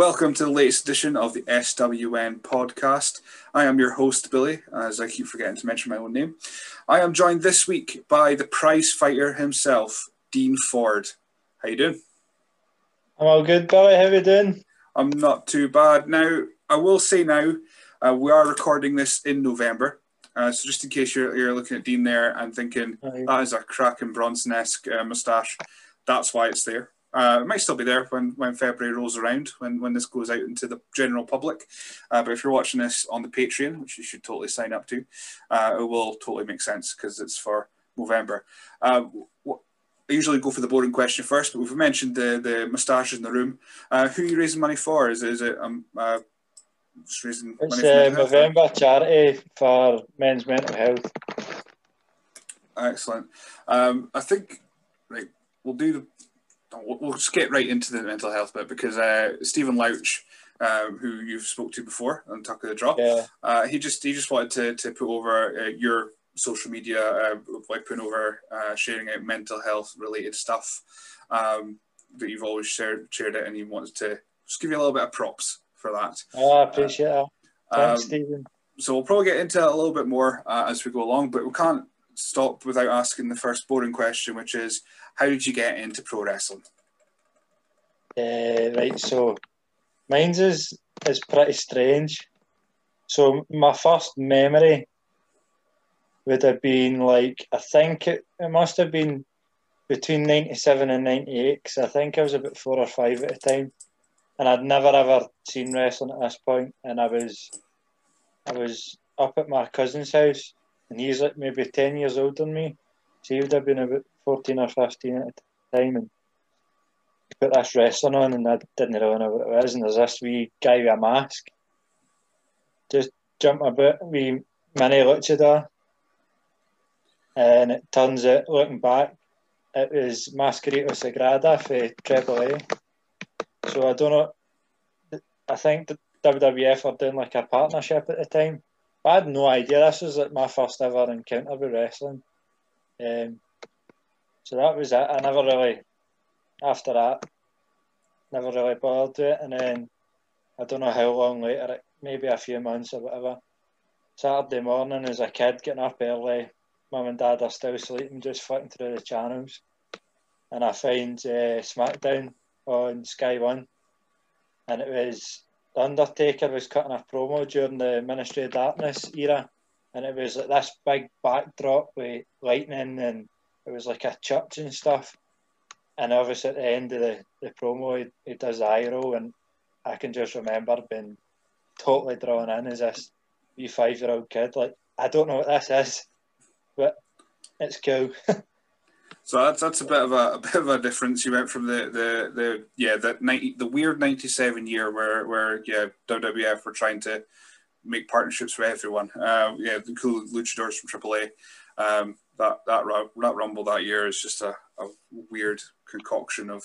Welcome to the latest edition of the SWN podcast. I am your host, Billy, as I keep forgetting to mention my own name. I am joined this week by the prize fighter himself, Dean Ford. How you doing? I'm all good, Billy. How are you doing? I'm not too bad. Now, I will say now, uh, we are recording this in November. Uh, so just in case you're, you're looking at Dean there and thinking, that is a cracking Bronson-esque uh, moustache, that's why it's there. Uh, it might still be there when, when February rolls around, when, when this goes out into the general public. Uh, but if you're watching this on the Patreon, which you should totally sign up to, uh, it will totally make sense because it's for November. Uh, I usually go for the boring question first, but we've mentioned the, the moustaches in the room. Uh, who are you raising money for? Is, is it um, uh, raising it's money for November charity for men's mental health. Excellent. Um, I think right, we'll do the we'll, we'll just get right into the mental health bit because uh, Stephen Louch, um, who you've spoke to before on Tuck of the Drop, yeah. uh, he just he just wanted to, to put over uh, your social media, uh, like putting over uh, sharing out mental health related stuff um, that you've always shared shared it, and he wanted to just give you a little bit of props for that. Oh, I appreciate that. Thanks, um, Stephen. So we'll probably get into it a little bit more uh, as we go along, but we can't stop without asking the first boring question, which is how did you get into pro wrestling? Uh, right, so mine's is is pretty strange. So my first memory would have been like I think it, it must have been between ninety seven and ninety eight because I think I was about four or five at the time, and I'd never ever seen wrestling at this point, and I was I was up at my cousin's house, and he's like maybe ten years older than me, so he would have been about 14 or 15 at the time. And put this wrestling on and I didn't really know what it was. And there's this wee guy with a mask. Just jump about wee mini luchador and it turns out looking back it was Mascarita Sagrada for Triple A. So I don't know. I think the WWF were doing like a partnership at the time I had no idea this was like my first ever encounter with wrestling um, so that was it. I never really, after that, never really bothered with it. And then I don't know how long later, maybe a few months or whatever. Saturday morning as a kid, getting up early, mum and dad are still sleeping, just flicking through the channels. And I find uh, SmackDown on Sky One. And it was The Undertaker was cutting a promo during the Ministry of Darkness era. And it was like this big backdrop with lightning and it was like a church and stuff. And obviously at the end of the, the promo, he, he does the eye roll, and I can just remember being totally drawn in as this wee five year old kid. Like, I don't know what this is, but it's cool. so that's that's a bit of a, a, bit of a difference. You went from the the, the yeah the ninety the weird ninety seven year where where yeah WWF were trying to make partnerships with everyone. Uh, yeah, the cool luchadors from AAA. Um, that that that rumble that year is just a, a weird concoction of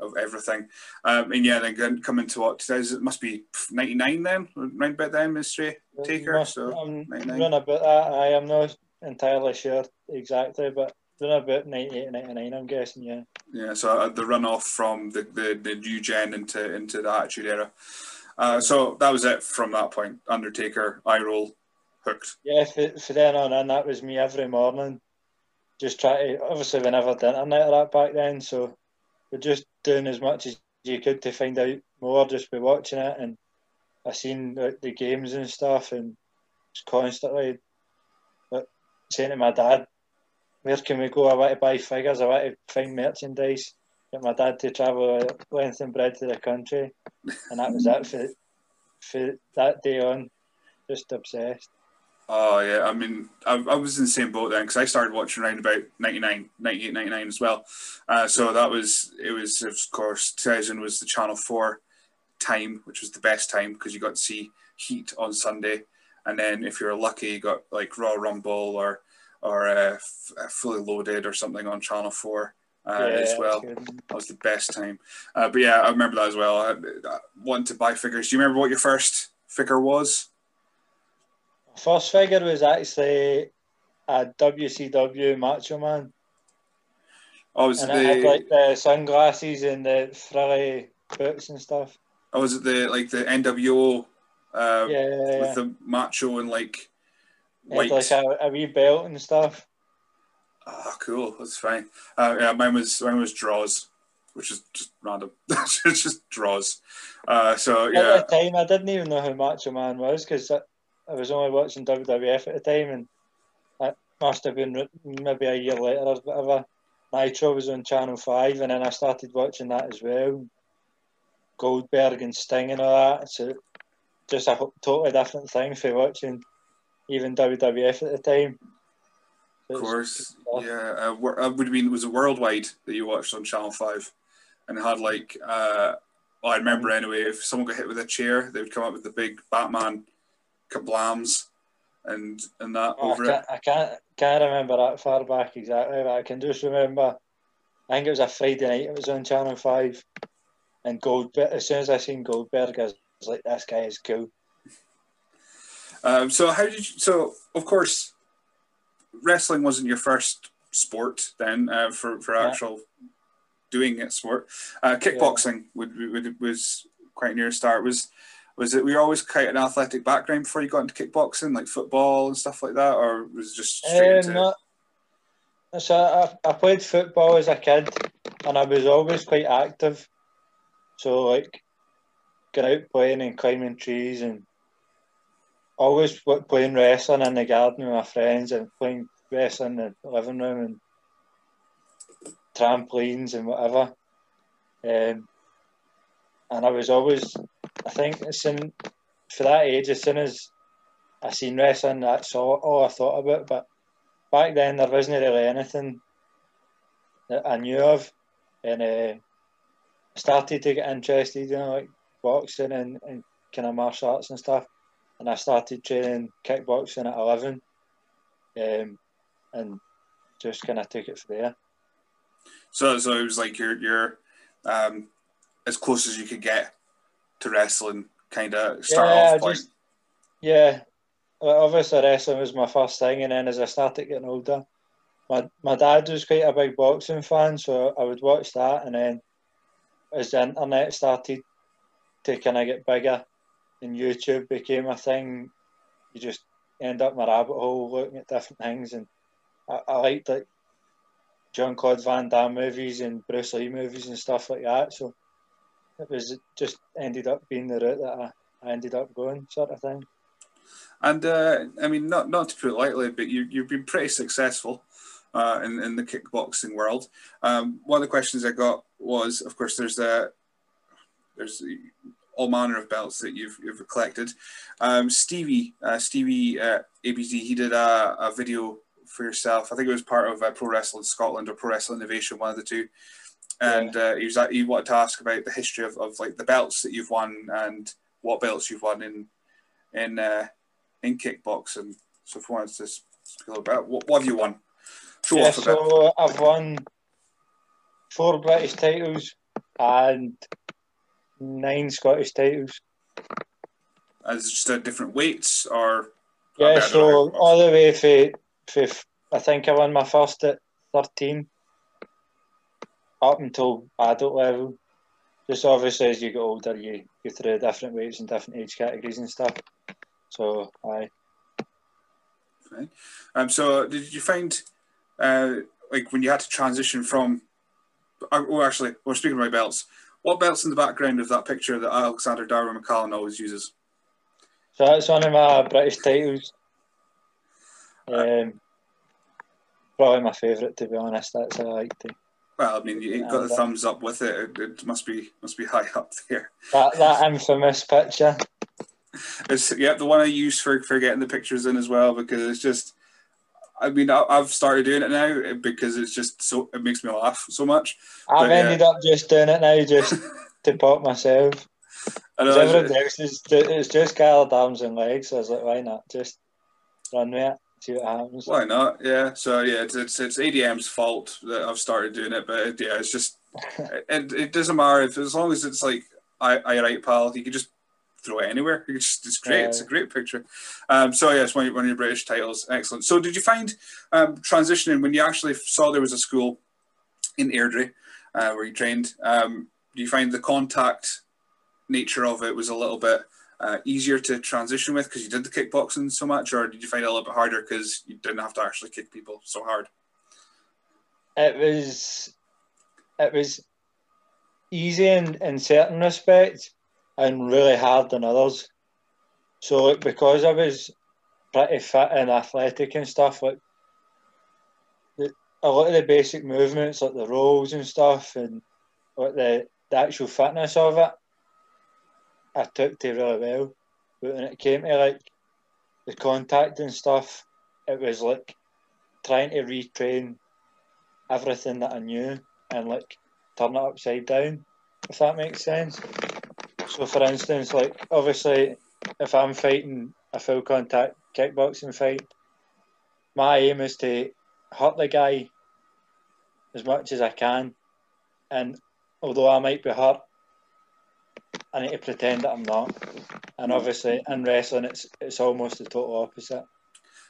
of everything. Um, and yeah, then coming to what it must be ninety nine then, right about then, Ministry Taker. So I'm running about that. I am not entirely sure exactly, but running about 98, 99, I'm guessing. Yeah. Yeah. So uh, the runoff from the, the the new gen into into the Attitude Era. Uh, so that was it from that point. Undertaker, eye roll, hooked. Yeah, for, for then on and that was me every morning. Just try to, obviously, we never did internet that back then, so we're just doing as much as you could to find out more just by watching it. And I seen like, the games and stuff, and just constantly like, saying to my dad, Where can we go? I want to buy figures, I want to find merchandise. Get my dad to travel length and breadth of the country, and that was it for, for that day on. Just obsessed. Oh yeah, I mean, I, I was in the same boat then because I started watching around about 99, 98, 99 as well. Uh, so that was it was of course 2000 was the Channel Four time, which was the best time because you got to see Heat on Sunday, and then if you're lucky, you got like Royal Rumble or or uh, f- Fully Loaded or something on Channel Four. Uh, Yeah, as well, good. that was the best time. Uh, but yeah, I remember that as well. I, I wanted to buy figures. Do you remember what your first figure was? First figure was actually a WCW Macho Man, Oh, was and it had the like the sunglasses and the frilly boots and stuff. oh, was it the like the NWO uh, Yeah, yeah, yeah. with the macho and like white? like a, a wee belt and stuff. Oh, cool. That's fine. Uh, yeah, mine was mine was Droz, which is just random. it's just Droz. Uh, so yeah, At the time, I didn't even know who Macho Man was because I, I was only watching WWF at the time, and that must have been maybe a year later or whatever. Nitro was on Channel Five, and then I started watching that as well. Goldberg and Sting and all that. So just a totally different thing for watching even WWF at the time. So of course. Yeah, uh, wor- uh, would mean been was it worldwide that you watched on Channel Five, and it had like uh, well, I remember anyway. If someone got hit with a chair, they would come up with the big Batman kablams and and that Oh, over I, can't, I can't can't remember that far back exactly, but I can just remember. I think it was a Friday night. It was on Channel Five, and Goldberg. As soon as I seen Goldberg, I was like, "This guy is cool." Um, so how did you? So of course, wrestling wasn't your first sport then uh, for for Yeah. actual doing it sport. Uh, kickboxing would, would was quite near a start. Was was it? Were you always quite an athletic background before you got into kickboxing, like football and stuff like that, or was it just straight Um, into? not- so I, I played football as a kid, and I was always quite active. So like, going out playing and climbing trees, and always playing wrestling in the garden with my friends, and playing wrestling in the living room, and trampolines and whatever. Um, and I was always, I think, as soon, for that age, as soon as I seen wrestling, that's all, all I thought about. But back then, there wasn't really anything that I knew of, and uh, started to get interested in like boxing and, and kind of martial arts and stuff. And I started training kickboxing at eleven, um, and just kind of took it from there. So so it was like you're you're um, as close as you could get to wrestling, kind of start Yeah, off point. just- Yeah, well, obviously wrestling was my first thing, and then as I started getting older, my my dad was quite a big boxing fan, so I would watch that, and then as the internet started to kind of get bigger, and YouTube became a thing, you just end up in a rabbit hole looking at different things, and I, I liked like Jean Claude Van Damme movies and Bruce Lee movies and stuff like that, so it was just ended up being the route that I, I ended up going, sort of thing. And uh, I mean, not not to put it lightly, but you you've been pretty successful uh, in in the kickboxing world. Um, one of the questions I got was, of course, there's uh, there's all manner of belts that you've you've collected. Um, Stevie uh, Stevie uh, ABZ he did a, a video for yourself. I think it was part of uh, Pro Wrestling Scotland or Pro Wrestling Innovation, one of the two. And uh, he was he wanted to ask about the history of, of like the belts that you've won and what belts you've won in in uh, in kickboxing. So if you wanted to speak a little bit, what, what have you won? Show yeah, off a bit. so I've won four British titles and nine Scottish titles. As just uh, different weights or Yeah, so all the way for, for I think I won my first at thirteen, up until adult level. Just obviously as you get older, you go through different weights and different age categories and stuff. So I. Um, so did you find, uh, like when you had to transition from, uh, oh, actually, we're speaking about belts. What belts in the background of that picture that Alexander Darwin McCallum always uses? so that's one of my British titles. Um, probably my favourite to be honest. That's how I like to. Well, I mean, you got the uh, thumbs up with it. It, it must be must be high up there. That that infamous picture. it's yeah the one I use for for getting the pictures in as well because it's just. I mean, I- I've started doing it now eh, because it's just so it makes me laugh so much. I've But, yeah. ended up just doing it now just to pop myself. I know, everybody else is it's just gathered arms and legs. So I was like, why not? Just run with it, see what happens. Why not? Yeah. So yeah, it's it's, it's ADM's fault that I've started doing it, but yeah, it's just it, it doesn't matter if as long as it's like I I write pal, you can just throw it anywhere. Just, it's great. It's a great picture. Um. So yes, one of, one of your British titles, excellent. So did you find um transitioning when you actually saw there was a school in Airdrie uh, where you trained? Um, do you find the contact nature of it was a little bit uh, easier to transition with because you did the kickboxing so much, or did you find it a little bit harder because you didn't have to actually kick people so hard? It was it was easy in, in certain respects and really hard than others. So like, because I was pretty fit and athletic and stuff, like the, a lot of the basic movements, like the rolls and stuff, and like the, the actual fitness of it, I took to really well. But when it came to like the contact and stuff, it was like trying to retrain everything that I knew and like turn it upside down, if that makes sense. So, for instance, like obviously, if I'm fighting a full contact kickboxing fight, my aim is to hurt the guy as much as I can, and although I might be hurt, I need to pretend that I'm not. And obviously, in wrestling, it's it's almost the total opposite.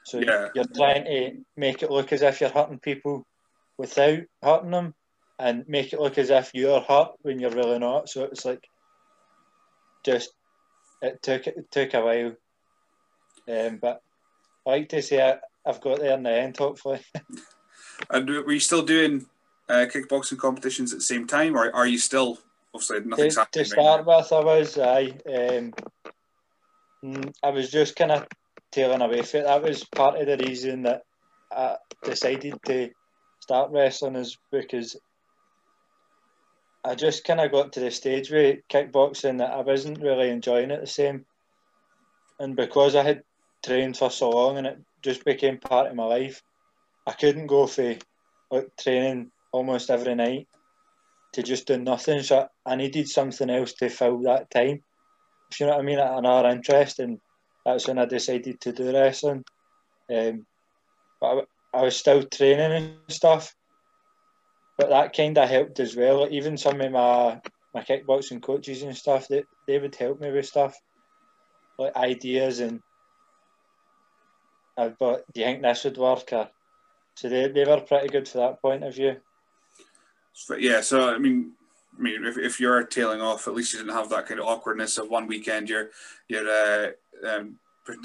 So Yeah. you're trying to make it look as if you're hurting people without hurting them, and make it look as if you're hurt when you're really not. So it's like just it took it took a while, um, but I like to say I, I've got there in the end. Hopefully, And were you still doing uh, kickboxing competitions at the same time, or are you still obviously nothing's to, happening? to right start with, I was I um, mm, I was just kind of tailing away from it. That was part of the reason that I decided to start wrestling is because I just kind of got to the stage with kickboxing that I wasn't really enjoying it the same, and because I had trained for so long and it just became part of my life, I couldn't go for like training almost every night to just do nothing. So I needed something else to fill that time. If you know what I mean, another interest, and that's when I decided to do wrestling. Um, but I, I was still training and stuff, but that kind of helped as well. Like even some of my my kickboxing coaches and stuff, they they would help me with stuff like ideas and. I but do you think this would work? Or, so they, they were pretty good for that point of view. Yeah, so I mean, I mean, if, if you're tailing off, at least you didn't have that kind of awkwardness of one weekend you're you're uh, um,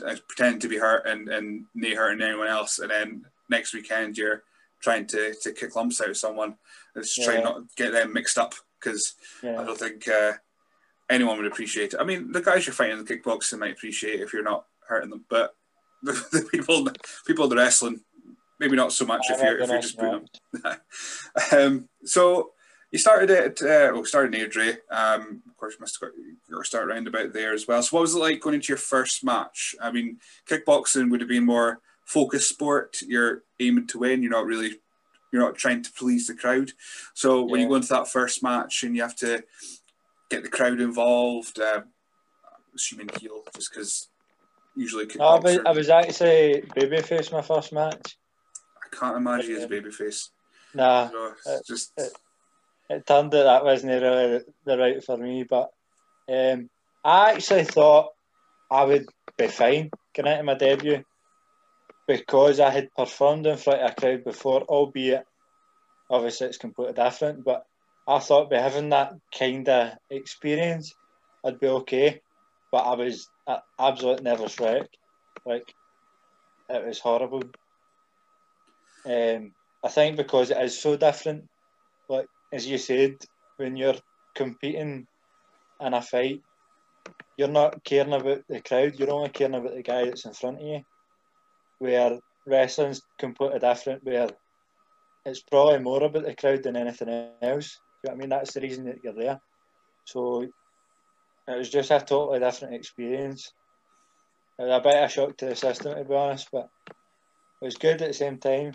uh, pretending to be hurt and and not hurting anyone else, and then next weekend you're trying to, to kick lumps out of someone. Trying Yeah. not to get them mixed up because I don't think uh, anyone would appreciate it. I mean, the guys you're fighting in the kickboxing might appreciate it if you're not hurting them, but the, the people people in the wrestling maybe not so much if you're if you're just putting them um, so you started at uh, well, started in Airdrie. Um, of course, you must have got your start round about there as well. So, what was it like going into your first match? I mean, kickboxing would have been more focused sport. You're aiming to win. You're not really, you're not trying to please the crowd. So, when you go into that first match and you have to get the crowd involved, uh, assuming heel, just because usually No, I was, kickboxer, I was actually babyface my first match. I can't imagine as babyface. Nah, So, just uh, it turned out that wasn't really the right for me. But um, I actually thought I would be fine going into my debut because I had performed in front of a crowd before, albeit obviously it's completely different. But I thought by having that kind of experience, I'd be okay. But I was a absolute nervous wreck. Like it was horrible. Um, I think because it is so different like as you said, when you're competing in a fight, you're not caring about the crowd. You're only caring about the guy that's in front of you. Where wrestling's completely different. Where it's probably more about the crowd than anything else. You know what I mean? That's the reason that you're there. So it was just a totally different experience. It was a bit of a shock to the system, to be honest, but it was good at the same time.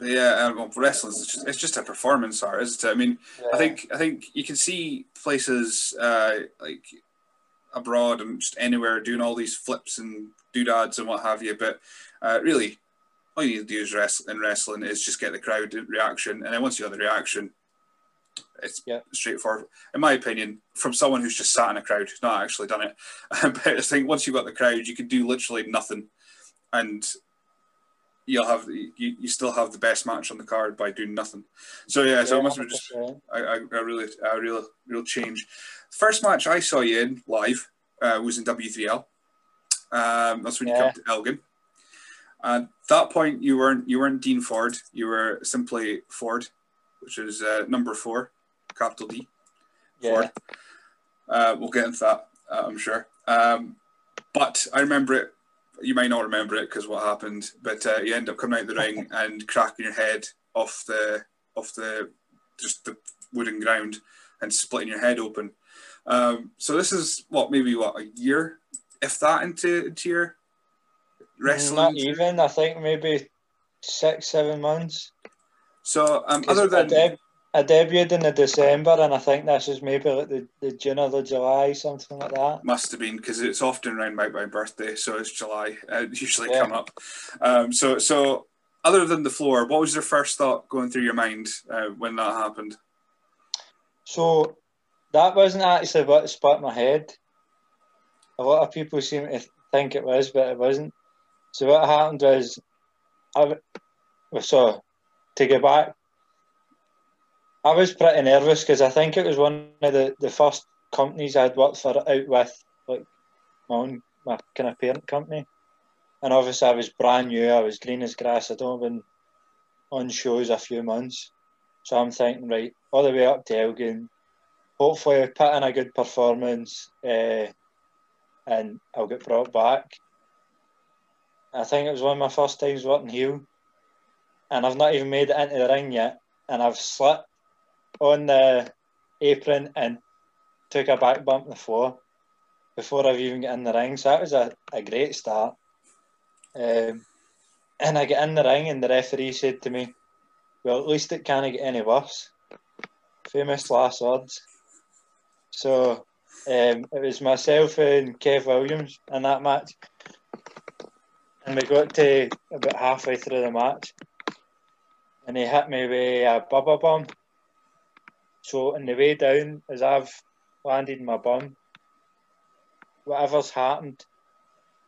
Yeah, um, well, wrestling is just, it's just a performance art, isn't it? I mean, Yeah. I think I think you can see places uh, like abroad and just anywhere doing all these flips and doodads and what have you, but uh, really, all you need to do is wrest- in wrestling is just get the crowd reaction, and then once you have the reaction, it's Yeah. straightforward. In my opinion, from someone who's just sat in a crowd, who's not actually done it, but I think once you've got the crowd, you can do literally nothing, and you'll have you, you still have the best match on the card by doing nothing. So yeah, so it must have just 100%. a, a, a really a real real change. First match I saw you in live uh, was in W3L. Um, that's when you Yeah. come to Elgin. At that point, you weren't you weren't Dean Ford. You were simply Ford, which is uh, number four, capital D. Yeah. Ford. Uh, we'll get into that, uh, I'm sure. Um, but I remember it. You might not remember it because what happened, but uh, you end up coming out the ring and cracking your head off the off the just the wooden ground and splitting your head open. Um, so this is what maybe what a year, if that, into into your wrestling. Not even. I think maybe six, seven months. So um, other than I, deb- I debuted in the December, and I think this is maybe like the, the June or the July, something like that. Must have been because it's often around my, my birthday, so it's July. Uh, usually Yeah. come up. Um, so so other than the floor, what was your first thought going through your mind uh, when that happened? So that wasn't actually what split my head. A lot of people seem to think it was, but it wasn't. So what happened was, I so to go back, I was pretty nervous because I think it was one of the, the first companies I'd worked for out with, like my own my kind of parent company, and obviously I was brand new. I was green as grass. I'd only been on shows a few months, so I'm thinking right all the way up to Elgin. Hopefully, put in a good performance, uh, and I'll get brought back. I think it was one of my first times working heel, and I've not even made it into the ring yet, and I've slipped on the apron and took a back bump on the floor before I've even got in the ring. So that was a, a great start. Um, and I get in the ring, and the referee said to me, "Well, at least it can't get any worse." Famous last words. So um, it was myself and Kev Williams in that match, and we got to about halfway through the match, and he hit me with a bubba bomb. So on the way down, as I've landed my bum, whatever's happened,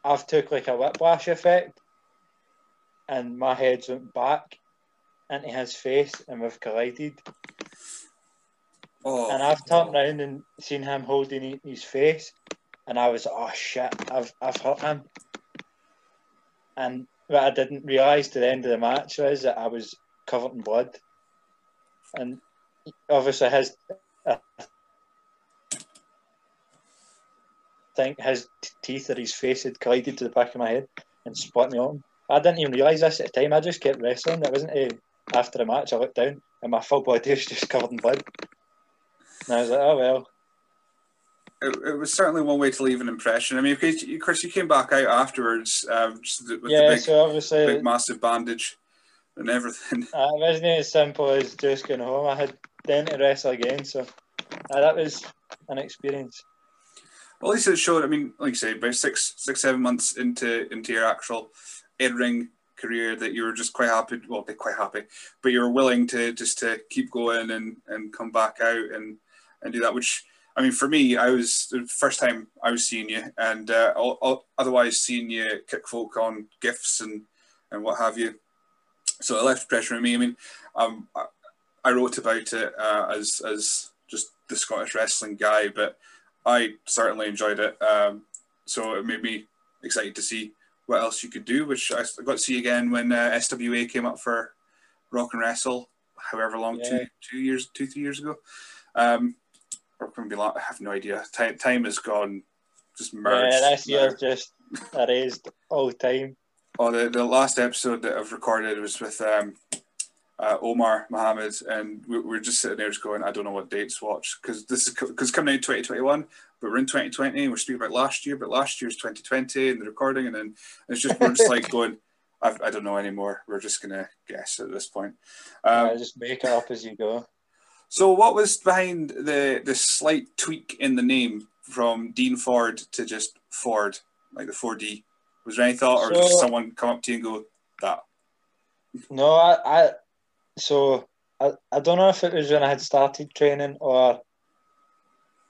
I've took like a whiplash effect, and my head's went back into his face, and we've collided. Oh, And I've turned round and seen him holding his face, and I was, oh shit, I've I've hurt him. And what I didn't realise to the end of the match was that I was covered in blood, and obviously his, I think his teeth or his face had collided to the back of my head and split me open. I didn't even realise this at the time. I just kept wrestling. It wasn't a, after the match. I looked down and my full body was just covered in blood. And I was like, oh well. it, it was certainly one way to leave an impression. I mean, you- Chris, you came back out afterwards just with yeah, the big, so obviously big massive bandage and everything. uh, it wasn't as simple as just going home. I had then to wrestle again, so uh, that was an experience. Well, at least it showed. I mean, like you say, about six, six, seven months into into your actual in ring career, that you were just quite happy. Well, quite happy, but you were willing to just to keep going and and come back out and and do that. Which I mean, for me, I was the first time I was seeing you, and uh, all, all, otherwise seeing you kick folk on gifts and and what have you. So it left pressure on me. I mean, um, I, I wrote about it uh, as as just the Scottish wrestling guy, but I certainly enjoyed it. Um, so it made me excited to see what else you could do, which I got to see again when uh, SWA came up for Rock and Wrestle, however long, Yeah. two two years, two three years ago. Um, or maybe long, I have no idea. Time time has gone, just merged. Yeah, this year just erased all time. Oh, the, the last episode that I've recorded was with um, uh, Omar Mohammed, and we, we're just sitting there just going, I don't know what dates watch because this is because coming out 2021, but we're in 2020 and we're speaking about last year, but last year's 2020 and the recording, and then it's just we're just like going. I've, I do not know anymore. We're just gonna guess at this point. Um, yeah, just make it up as you go. So, what was behind the the slight tweak in the name from Dean Ford to just Ford, like the 4D? Was there any thought, or so, just someone come up to you and go that? No, I, I so I, I don't know if it was when I had started training or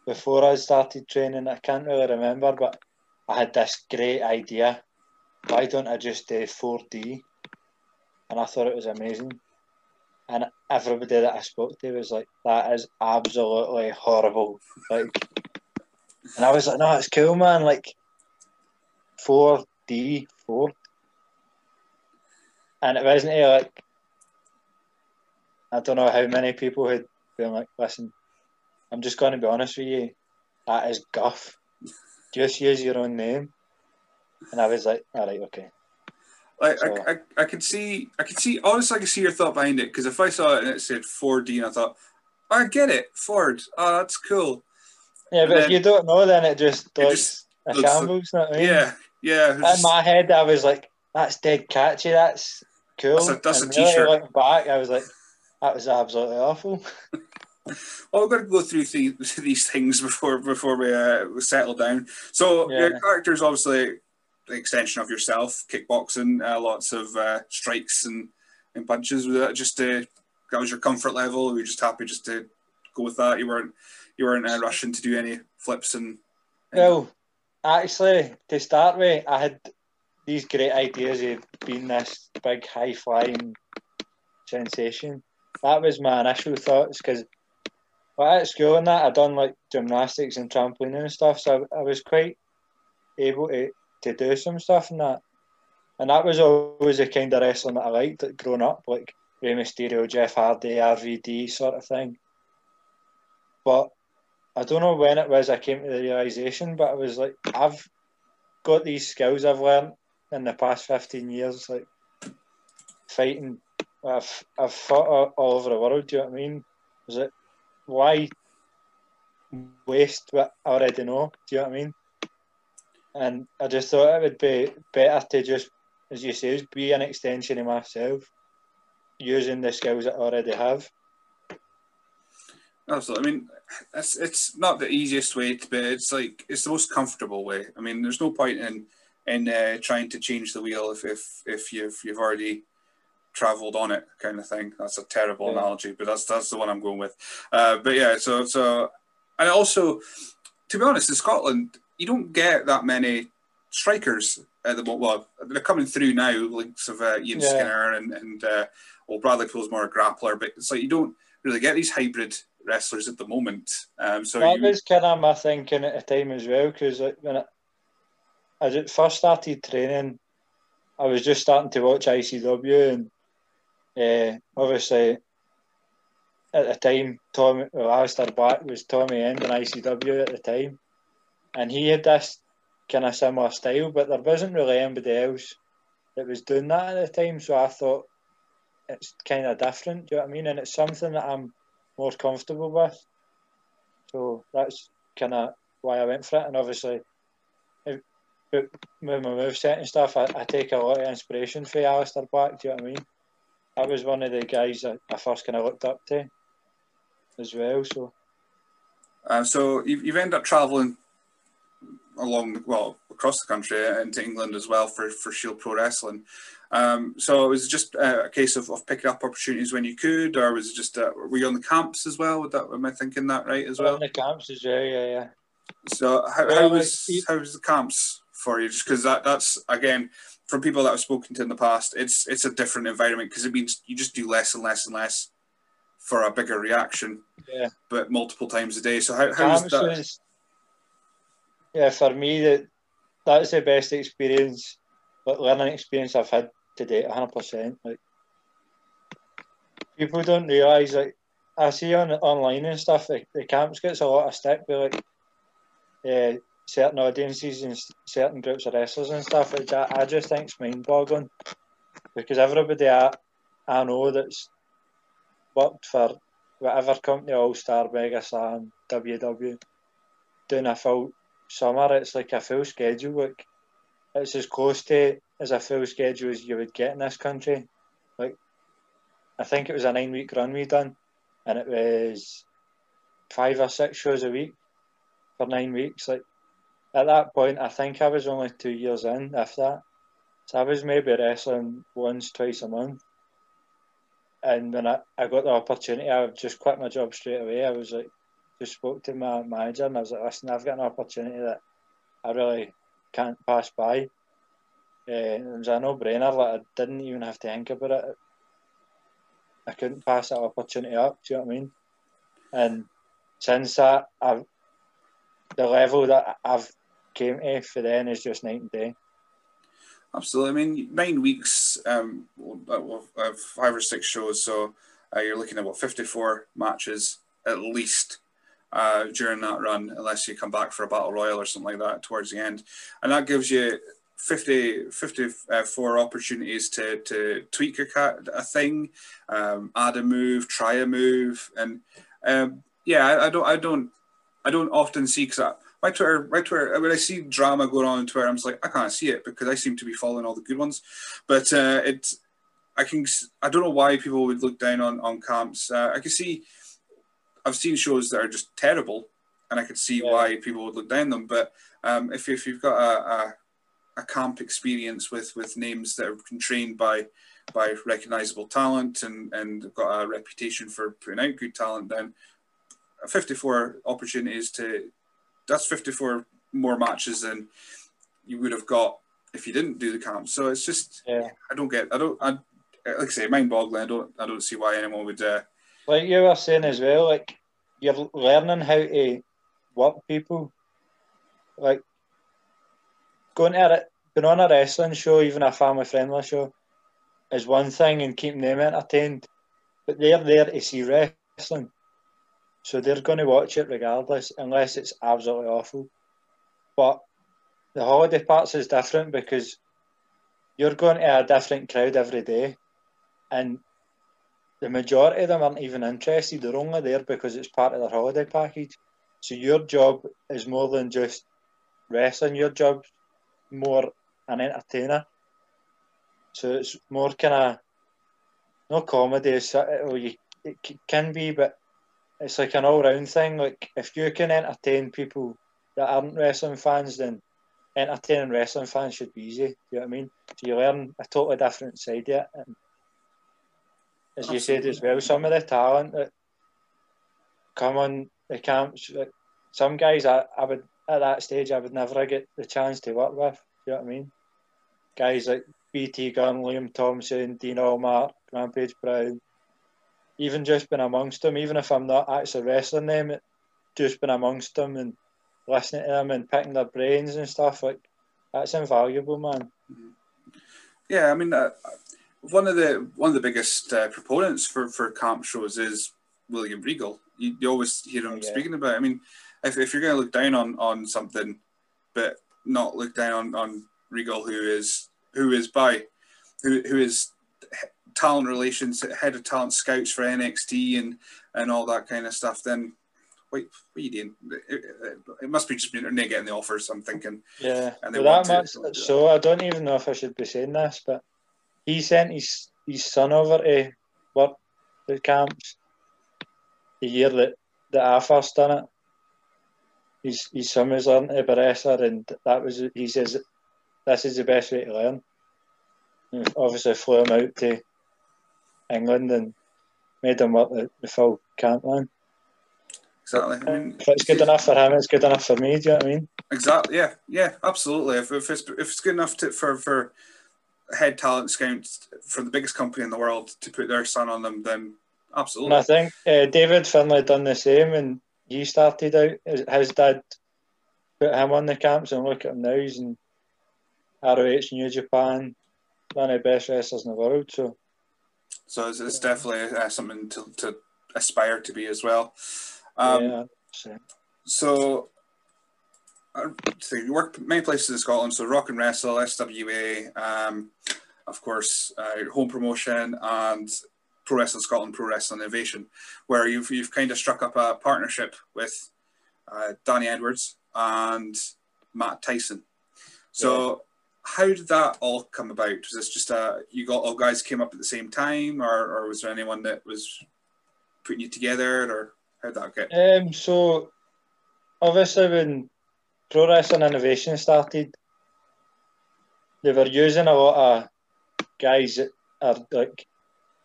before I started training. I can't really remember, but I had this great idea. Why don't I just do 4D? And I thought it was amazing. And everybody that I spoke to was like, "That is absolutely horrible." Like, and I was like, "No, it's cool, man." Like, 4D, 4 and it wasn't eh, like I don't know how many people had been like, listen, I'm just going to be honest with you, that is guff. Just use your own name. And I was like, all right, okay. Like so, I, I, I could see, I could see, honestly, I could see your thought behind it because if I saw it and it said 4D, and I thought, I get it, Ford. Oh, that's cool. Yeah, but if you don't know, then it just looks just a shambles. Like, I mean? Yeah, yeah. In just, my head, I was like, that's dead catchy. That's cool. That's a, that's a really t-shirt. Looking back, I was like, that was absolutely awful. well, we've got to go through these, these things before before we, uh, settle down. So yeah. your character is obviously extension of yourself, kickboxing, uh, lots of uh, strikes and, and punches. Was that just to, that was your comfort level? Were you just happy just to go with that? You weren't you weren't uh, rushing to do any flips and. and... Well, actually, to start with, I had these great ideas of being this big high flying sensation that was my initial thoughts because well, at school and that I'd done like gymnastics and trampoline and stuff, so I, I was quite able to, to do some stuff and that. And that was always the kind of wrestling that I liked like, growing up, like Rey Mysterio, Jeff Hardy, RVD sort of thing. But I don't know when it was I came to the realization, but I was like, I've got these skills I've learned in the past 15 years, like fighting I've I've fought all over the world. Do you know what I mean? Is it why waste what I already know? Do you know what I mean? And I just thought it would be better to just, as you say, be an extension of myself, using the skills that I already have. Absolutely. I mean, it's it's not the easiest way, to, but it's like it's the most comfortable way. I mean, there's no point in in uh, trying to change the wheel if if if you've you've already travelled on it kind of thing. That's a terrible yeah. analogy, but that's that's the one I'm going with. Uh, but yeah, so so and also, to be honest, in Scotland, you don't get that many strikers at the moment. Well, they're coming through now, links of uh, Ian yeah. Skinner and and uh, well, Bradley Pole's more a grappler, but it's like you don't really get these hybrid wrestlers at the moment. Um, so that you... was kind of my thinking at the time as well, because when I as it first started training, I was just starting to watch ICW and uh, obviously, at the time, Tommy, well, Aleister Black was Tommy End in ICW at the time, and he had this kind of similar style, but there wasn't really anybody else that was doing that at the time. So I thought it's kind of different. Do you know what I mean? And it's something that I'm more comfortable with. So that's kind of why I went for it. And obviously, with my moveset and stuff, I, I, take a lot of inspiration from Aleister Black. Do you know what I mean? that was one of the guys that I first kind of looked up to as well. So, uh, so you've, you've ended up traveling along, well, across the country into England as well for, for Shield Pro Wrestling. Um, so it was just a case of, of picking up opportunities when you could, or was it just uh, were you on the camps as well? Would that am I thinking that right as well? On the camps well, yeah, yeah. So how, how was how was the camps for you? Just because that that's again from people that I've spoken to in the past, it's it's a different environment because it means you just do less and less and less for a bigger reaction. Yeah. But multiple times a day. So how how is that? Yeah, for me that that's the best experience, like learning experience I've had to date, hundred percent. Like people don't realise like I see on online and stuff, the, the camps gets a lot of stick, but like yeah, certain audiences and certain groups of wrestlers and stuff, which I, I just think it's mind boggling. Because everybody I, I know that's worked for whatever company, All Star, Mega Slam, WW, doing a full summer, it's like a full schedule. Like it's as close to as a full schedule as you would get in this country. Like I think it was a nine week run we done, and it was five or six shows a week for nine weeks. Like at that point, I think I was only two years in, if that. So I was maybe wrestling once, twice a month. And when I, I got the opportunity, I just quit my job straight away. I was like, just spoke to my manager and I was like, listen, I've got an opportunity that I really can't pass by. Uh, it was a no brainer, like I didn't even have to think about it. I couldn't pass that opportunity up, do you know what I mean? And since that, I've the level that I've came to for then is just night and day. Absolutely. I mean, nine weeks, um, uh, five or six shows, so uh, you're looking at what 54 matches at least uh, during that run, unless you come back for a battle royal or something like that towards the end, and that gives you 50, 54 opportunities to, to tweak your cat a thing, um, add a move, try a move, and um, yeah, I, I, don't, I don't, I don't often see because my Twitter, my Twitter, when I see drama going on on Twitter, I'm just like, I can't see it because I seem to be following all the good ones, but uh, it's, I can, I don't know why people would look down on on camps. Uh, I can see, I've seen shows that are just terrible, and I could see yeah. why people would look down them. But um, if if you've got a, a a camp experience with with names that have been trained by by recognizable talent and and got a reputation for putting out good talent, then 54 opportunities to that's 54 more matches than you would have got if you didn't do the camp. So it's just yeah. I don't get I don't I like I say mind boggling. I don't I don't see why anyone would. Uh, like you were saying as well, like you're learning how to work people. Like going to it, being on a wrestling show, even a family friendly show, is one thing and keeping them entertained. But they're there to see wrestling. So they're going to watch it regardless, unless it's absolutely awful. But the holiday parts is different because you're going to a different crowd every day. And the majority of them aren't even interested. They're only there because it's part of their holiday package. So your job is more than just wrestling. Your job more an entertainer. So it's more kind of no comedy. Uh, well, you, it can be, but it's like an all round thing. Like if you can entertain people that aren't wrestling fans, then entertaining wrestling fans should be easy. Do you know what I mean? So you learn a totally different side of it. And as you said as well, some of the talent that come on the camps, some guys I, I would at that stage I would never get the chance to work with. You know what I mean? Guys like BT Gunn, Liam Thompson, Dean Allmark, Rampage Brown, even just being amongst them, even if I'm not actually wrestling them, just being amongst them and listening to them and picking their brains and stuff like that's invaluable, man. Yeah, I mean, uh, one of the one of the biggest uh, proponents for for camp shows is William Regal. You, you always hear him oh, yeah. speaking about. It. I mean, if, if you're going to look down on on something, but not look down on on Regal, who is who is by who who is talent relations, head of talent scouts for NXT and and all that kind of stuff, then wait, what are you doing? It, it must be just they're getting the offers. I'm thinking. Yeah. And they well, that much, so I don't even know if I should be saying this, but he sent his his son over to work the camps the year that, that I first done it. His his son was learning to be wrestler, and that was he says this is the best way to learn. obviously flew him out to England and made him work the, the full camp line. Exactly. I mean, if it's good enough for him, it's good enough for me. Do you know what I mean? Exactly. Yeah. Yeah. Absolutely. If, if it's if it's good enough to, for for head talent scouts for the biggest company in the world to put their son on them, then absolutely. And I think uh, David Finlay done the same, and he started out. His dad put him on the camps, and look at him now. He's in ROH New Japan, one of the best wrestlers in the world. So so it's, it's definitely uh, something to, to aspire to be as well. Um, yeah. So, so you work many places in Scotland. So Rock and Wrestle, SWA, um, of course, uh, home promotion, and Pro Wrestling Scotland, Pro Wrestling Innovation, where you've you've kind of struck up a partnership with uh, Danny Edwards and Matt Tyson. So. Yeah. How did that all come about? Was this just a you got all guys came up at the same time, or, or was there anyone that was putting you together, or how did that get? Um, so obviously when Pro Wrestling Innovation started, they were using a lot of guys that are like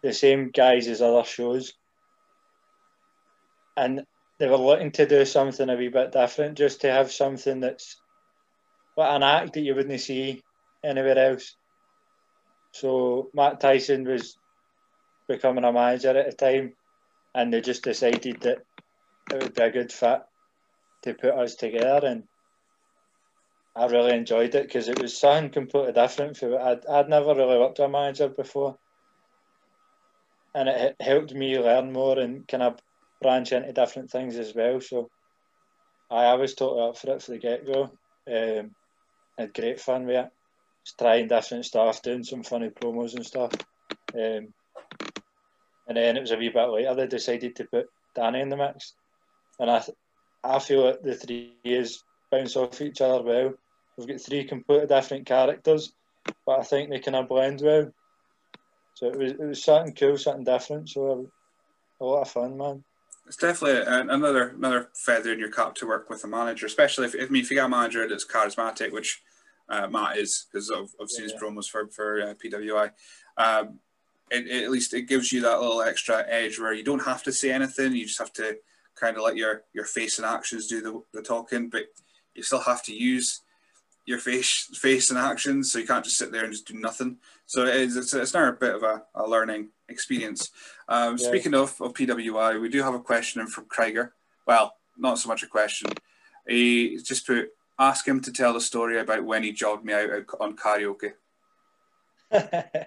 the same guys as other shows. And they were looking to do something a wee bit different, just to have something that's what an act that you wouldn't see anywhere else. So Matt Tyson was becoming a manager at the time, and they just decided that it would be a good fit to put us together, and I really enjoyed it because it was something completely different. For I'd I'd never really worked with a manager before, and it helped me learn more and kind of branch into different things as well. So I, I was totally up for it for the get go. Um, had great fun with it. Just trying different stuff, doing some funny promos and stuff. Um, and then it was a wee bit later they decided to put Danny in the mix, and I I feel like the three years bounce off each other well. We've got three completely different characters, but I think they kind of blend well. So it was it was something cool, something different. So a, a lot of fun, man. It's definitely another another feather in your cap to work with a manager, especially if, if I mean if you got a manager that's charismatic, which uh, Matt is because I've, I've seen yeah. his promos for for uh, PWI. Um, it, it, at least it gives you that little extra edge where you don't have to say anything. You just have to kind of let your your face and actions do the, the talking, but you still have to use your face face and actions, so you can't just sit there and just do nothing. So it is, it's, it's now a bit of a, a learning experience. Um, yeah. Speaking of, of PWI, we do have a question from Krieger. Well, not so much a question. He just put, ask him to tell the story about when he jogged me out on karaoke.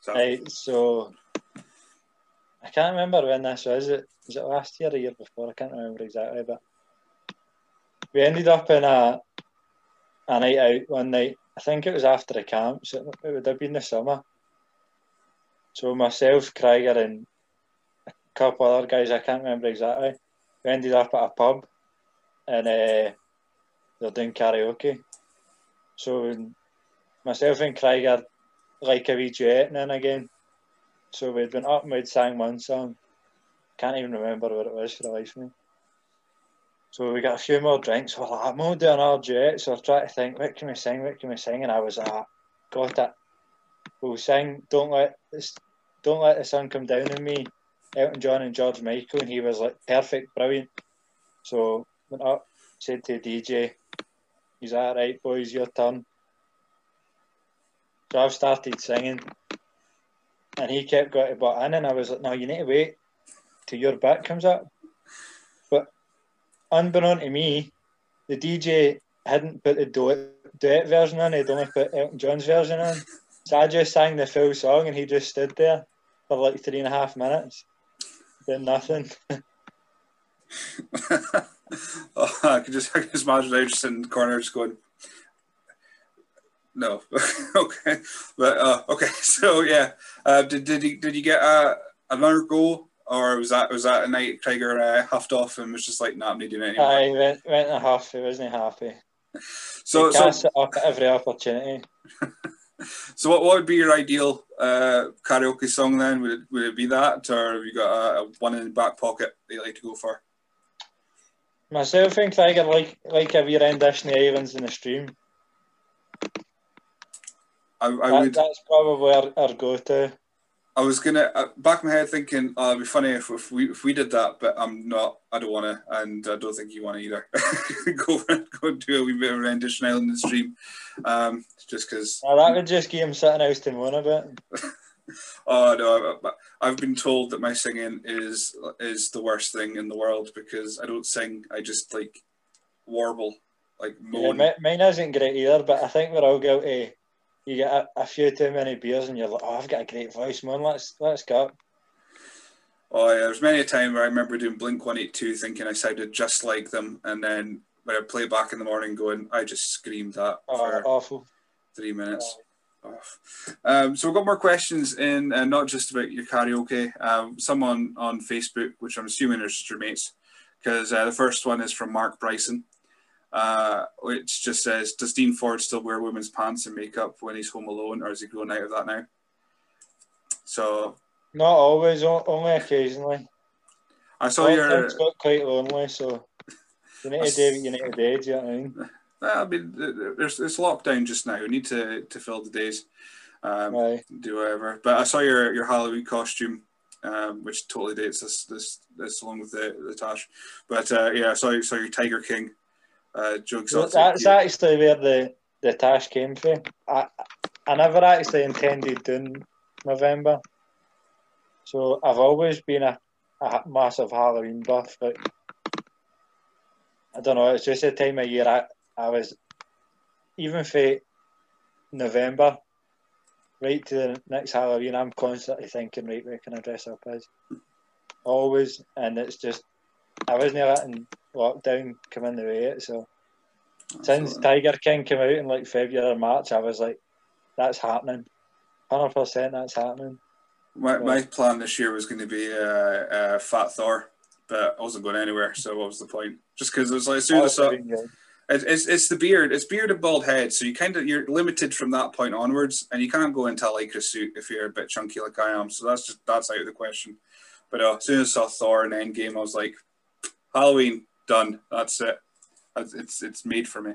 so. Right, so I can't remember when this was. It was it last year or year before? I can't remember exactly, but we ended up in a a night out one night. I think it was after the camps. It, it would have been the summer. So myself, Krieger, and a couple other guys, I can't remember exactly. We ended up at a pub, and uh, they're doing karaoke. So myself and Krieger like a wee duet and again. So we'd been up and we'd sang one song. Can't even remember what it was for the life of me. So we got a few more drinks. We're like, I'm going to do another duet. So I trying to think, what can we sing? What can we sing? And I was like, got it. We'll sing. Don't let this, don't let the sun come down on me. Elton John and George Michael, and he was like perfect, brilliant. So went up, said to the DJ, "He's all right, boys, your turn." So I've started singing, and he kept going to butt in, and I was like, "No, you need to wait till your bit comes up." Unbeknown to me, the DJ hadn't put the duet, duet version on, he'd only put Elton John's version on. So I just sang the full song and he just stood there for like three and a half minutes, did nothing. oh, I can just just imagine I just in the corner just going, no, okay, but uh, okay, so yeah, uh, did did you did you get uh, another goal or was that was that a night Krieger uh, huffed off and was just like, "Nah, I'm not doing it anymore." I went went a huff. He wasn't happy. So, so it up at every opportunity. so, what, what would be your ideal uh, karaoke song then? Would it, would it be that, or have you got a, a one in the back pocket that you like to go for? Myself and Krieger like like a wee rendition of Islands in the Stream. I, I that, would. That's probably our, our go-to. I was gonna uh, back my head thinking, oh, it'd be funny if, if we if we did that, but I'm not. I don't want to, and I don't think you want to either. go go and do a wee bit of rendition island in the stream, um, just because. Well, that would just give him something else to moan about. oh no, I, have been told that my singing is is the worst thing in the world because I don't sing. I just like warble, like moan. Yeah, mine isn't great either, but I think we're all guilty you get a, a, few too many beers and you're like, oh, I've got a great voice, man. Let's let's go. Oh yeah, there's many a time where I remember doing Blink One Eight Two, thinking I sounded just like them, and then when I play back in the morning, going, I just screamed that oh, for awful three minutes. Um, so we've got more questions in, uh, not just about your karaoke. Um, some on, on Facebook, which I'm assuming are just your mates, because uh, the first one is from Mark Bryson, uh, which just says, "Does Dean Ford still wear women's pants and makeup when he's home alone, or is he grown out of that now?" So not always, only occasionally. I saw your. It's got quite lonely, so you need to do what you need to do. Do you know what I mean? I mean, there's it's lockdown just now. We need to, to fill the days, um, right. do whatever. But I saw your, your Halloween costume, um, which totally dates this this this along with the the Tash. But uh, yeah, I saw saw your Tiger King. Uh, jokes. That's actually where the the Tash came from. I I never actually intended doing November, so I've always been a, a massive Halloween buff. But I don't know. It's just a time of year I I was even for November, right to the next Halloween, I'm constantly thinking, right, where can I dress up as? Always, and it's just I wasn't letting lockdown come in the way so. Absolutely. Since Tiger King came out in like February or March, I was like, that's happening. 100% that's happening. My, my plan this year was going to be uh, uh, Fat Thor, but I wasn't going anywhere, so what was the point? Just because it was like, as soon as I saw, it's, it's the beard. It's beard and bald head. So you kind of you're limited from that point onwards, and you can't go into a lycra suit if you're a bit chunky like I am. So that's just that's out of the question. But uh, as soon as I saw Thor and Endgame, I was like, Halloween done. That's it. It's it's made for me.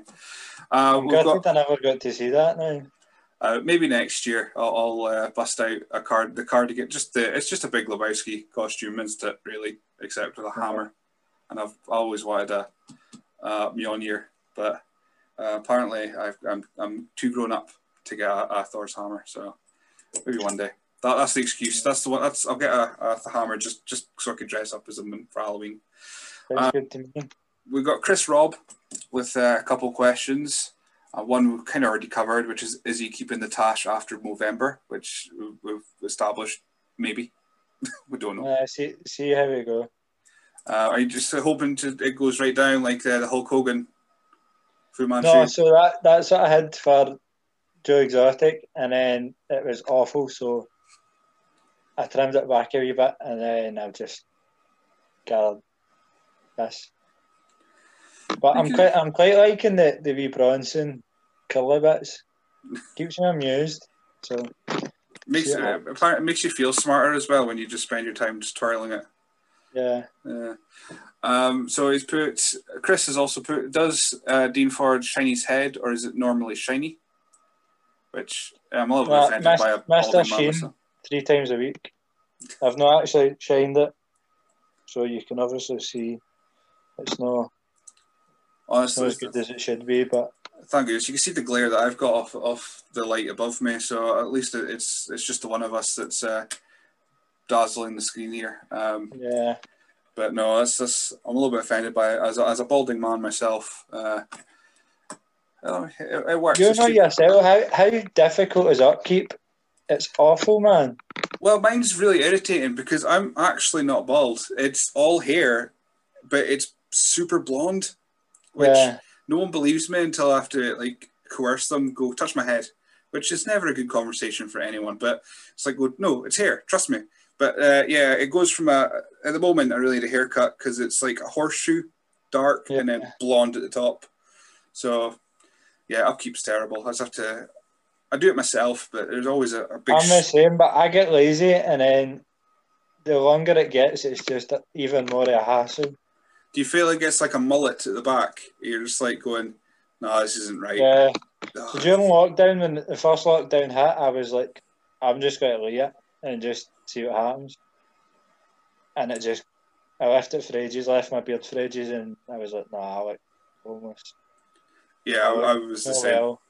Uh, I'm got, I never got to see that now. Uh, maybe next year I'll, I'll uh, bust out a card. The card to get just the it's just a big Lebowski costume, isn't it? Really, except with a hammer. And I've always wanted a uh, Mjolnir but uh, apparently i am I'm, I'm too grown up to get a, a, Thor's hammer. So maybe one day. That, that's the excuse. That's the one. That's I'll get a, a hammer just just so I can dress up as a for Halloween. Sounds uh, good to me. We've got Chris Robb with uh, a couple questions. Uh, one we kind of already covered, which is is he keeping the Tash after November, which we've established maybe. we don't know. Uh, see see how we go. Uh, are you just hoping to it goes right down like uh, the Hulk Hogan Fu Manchu? No, so that that's what I had for Joe Exotic, and then it was awful. So I trimmed it back a wee bit, and then I've just gathered this. But I'm quite I'm quite liking the the wee Bronson colour bits. Keeps me amused. So makes it, it makes you feel smarter as well when you just spend your time just twirling it. Yeah. Yeah. Um, so he's put. Chris has also put. Does uh, Dean Ford shiny his head, or is it normally shiny? Which I'm a little bit offended by a Master Sheen three times a week. I've not actually shined it, so you can obviously see it's not. Honestly, not as good as it should be, but thank you. You can see the glare that I've got off off the light above me, so at least it's it's just the one of us that's uh, dazzling the screen here. Um, yeah. But no, that's just I'm a little bit offended by it as a, as a balding man myself. Uh, it, it works. You know yourself how how difficult is upkeep? It's awful, man. Well, mine's really irritating because I'm actually not bald. It's all hair, but it's super blonde, which yeah. no one believes me until I have to like coerce them, go touch my head, which is never a good conversation for anyone. But it's like, well, no, it's hair. Trust me. But uh, yeah, it goes from a at the moment I really need a haircut because it's like a horseshoe, dark yeah. and then blonde at the top. So yeah, upkeep's terrible. I just have to. I do it myself, but there's always a, a big. I'm the same, but I get lazy, and then the longer it gets, it's just even more of a hassle. Do you feel like it's like a mullet at the back? You're just like going, "No, this isn't right." Yeah. So during lockdown, when the first lockdown hit, I was like, "I'm just going to leave it and just see what happens. And it just, I left it for ages, left my beard for ages, and I was like, nah, like, almost. Yeah, I, I was the oh, same. Well.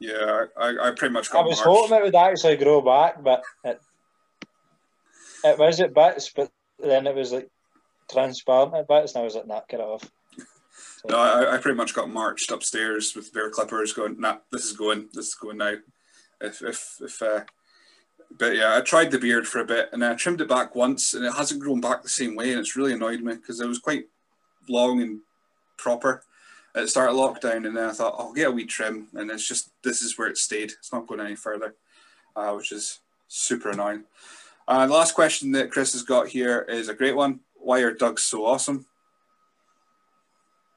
Yeah, I, I pretty much got I was hoping it would actually grow back, but it, it was at bits, but then it was like transparent at bits, and I was like, nah, get it off. So, no, I, I pretty much got marched upstairs with bear clippers going, nah, this is going, this is going now. If, if, if, uh, but yeah, I tried the beard for a bit and I trimmed it back once and it hasn't grown back the same way and it's really annoyed me because it was quite long and proper. at the start of lockdown, and then I thought I'll get a wee trim, and it's just this is where it stayed. It's not going any further, uh, which is super annoying. Uh, the last question that Chris has got here is a great one. Why are dogs so awesome?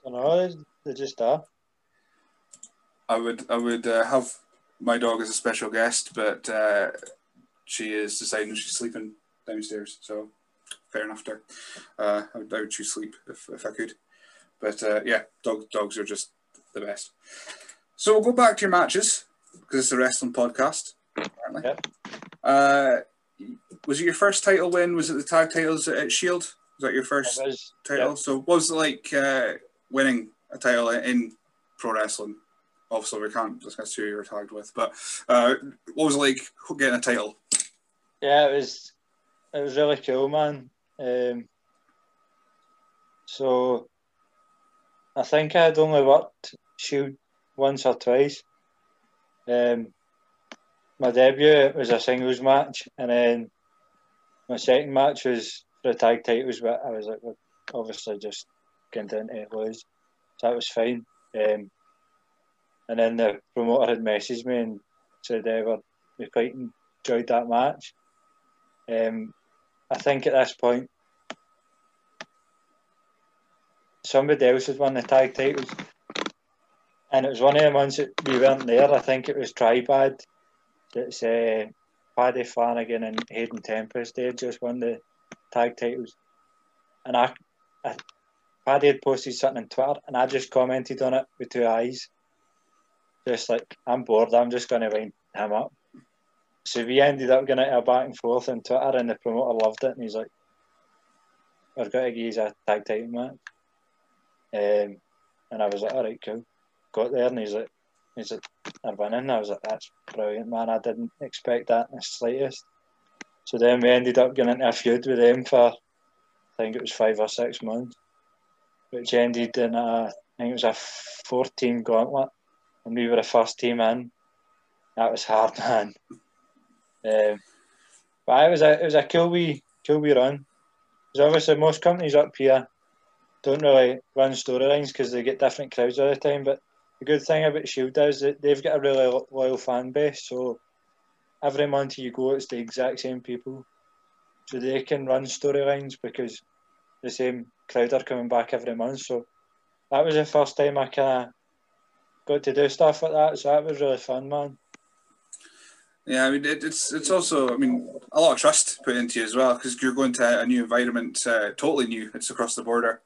I don't know. They just are. I would I would uh, have my dog as a special guest, but uh, she is deciding she's sleeping downstairs. So fair enough there. Uh, I, would, I would choose sleep if, if I could. But uh, yeah, dog, dogs are just the best. So we'll go back to your matches because it's a wrestling podcast. Apparently. Yep. Uh, was it your first title win? Was it the tag titles at Shield? Was that your first was, title? yep. So what was it like uh, winning a title in pro wrestling? Obviously, we can't discuss who you were tagged with, but uh, what was it like getting a title? Yeah, it was. It was really cool, man. Um, so, I think I had only worked Shield once or twice. Um, my debut was a singles match, and then my second match was for the tag titles. But I was like, well, obviously just getting into lose, so that was fine. Um, and then the promoter had messaged me and said, "Ever, we quite enjoyed that match." Um, I think at this point, somebody else had won the tag titles, and it was one of the ones that we weren't there. I think it was Tribad that's uh, Paddy Flanagan and Hayden Tempest. They just won the tag titles, and I, I Paddy had posted something on Twitter, and I just commented on it with two eyes, just like I'm bored. I'm just going to wind him up. So we ended up getting a back and forth on Twitter, and the promoter loved it, and he's like, "We've got to give you a tag title match." Um, and I was like, "All right, cool." Got there, and he's like, "He's like, they're winning." I was like, "That's brilliant, man! I didn't expect that in the slightest." So then we ended up getting into a feud with them for, I think it was five or six months, which ended in a, I think it was a four-team gauntlet, and we were the first team in. That was hard, man. Um, but it was a it was a cool wee cool wee run. Because obviously most companies up here don't really run storylines because they get different crowds all the time. But the good thing about Shield is that they've got a really loyal fan base. So every month you go, it's the exact same people. So they can run storylines because the same crowd are coming back every month. So that was the first time I kind of got to do stuff like that. So that was really fun, man. Yeah, I mean, it, it's it's also, I mean, a lot of trust put into you as well because you're going to a new environment, uh, totally new. It's across the border,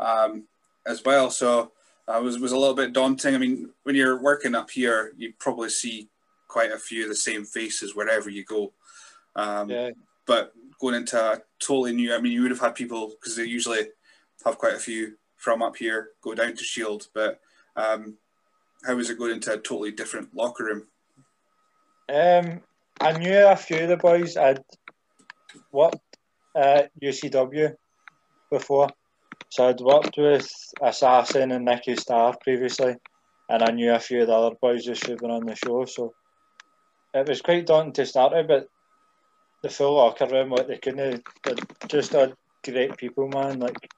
um, as well. So uh, it was was a little bit daunting. I mean, when you're working up here, you probably see quite a few of the same faces wherever you go. Um, Yeah. But going into a totally new, I mean, you would have had people because they usually have quite a few from up here go down to Shield. But um, how was it going into a totally different locker room? Um, I knew a few of the boys. I'd worked at UCW before, so I'd worked with Assassin and Nicky Star previously, and I knew a few of the other boys just who'd been on the show. So it was quite daunting to start with, but the full locker room, like they couldn't, they're just a great people, man. Like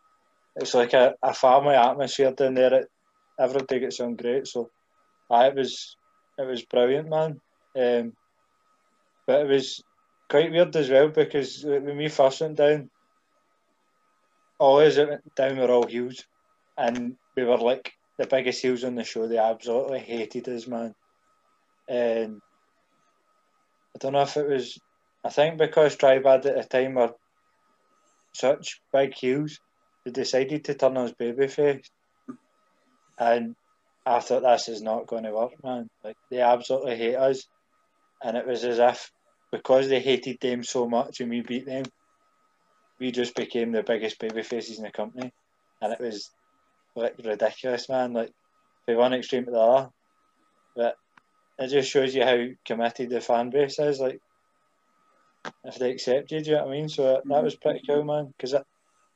it's like a, a family atmosphere down there. It, everybody gets on great. So I, it was it was brilliant, man. Um, but it was quite weird as well because when we first went down, all of us went down were all heels, and we were like the biggest heels on the show. They absolutely hated us, man. And I don't know if it was, I think because Tribad at the time were such big heels, they decided to turn on us babyface. And I thought this is not going to work, man. Like they absolutely hate us, and it was as if because they hated them so much and we beat them, we just became the biggest baby faces in the company, and it was like ridiculous, man. Like from one extreme to the other, but it just shows you how committed the fan base is. Like if they accept you, do you know what I mean? So that was pretty cool, man. Because I,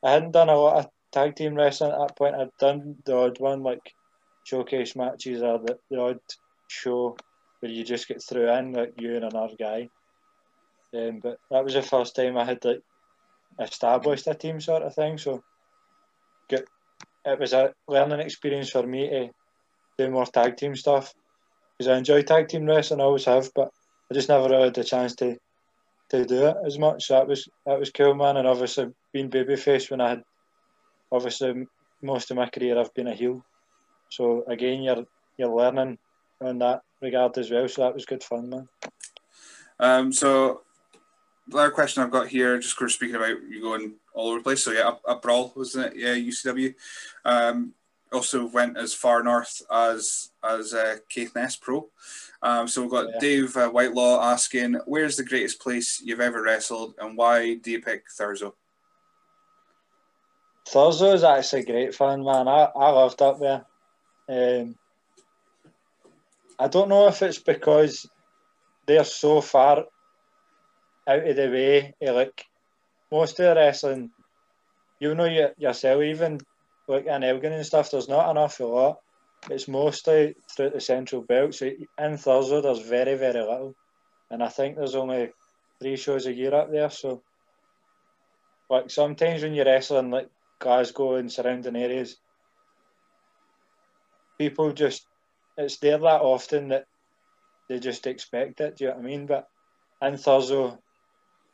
I hadn't done a lot of tag team wrestling at that point. I'd done the odd one like showcase matches or the, the odd show where you just get through in like you and another guy. Um, but that was the first time I had like established a team sort of thing. So get it was a learning experience for me to do more tag team stuff because I enjoy tag team wrestling, I always have, but I just never really had the chance to to do it as much. So that was that was cool, man. And obviously being babyface when I had obviously most of my career I've been a heel. So again, you're you're learning in that regard as well. So that was good fun, man. Um, so the other question I've got here, just because we're speaking about you going all over the place. So yeah, a, a brawl wasn't it? Yeah, UCW. Um, also went as far north as as uh, Caithness Pro. Um, so we've got yeah. Dave uh, Whitelaw asking, "Where's the greatest place you've ever wrestled, and why do you pick Thurso?" Thurso is actually great fun, man. I, I loved up there. Um, I don't know if it's because they're so far out of the way. Like most of the wrestling, you know yourself, even like in Elgin and stuff, there's not an awful lot. It's mostly through the central belt. So in Thurso, there's very, very little. And I think there's only three shows a year up there. So, like, sometimes when you're wrestling, like Glasgow and surrounding areas, people just, it's there that often that they just expect it. Do you know what I mean? But in Thurso,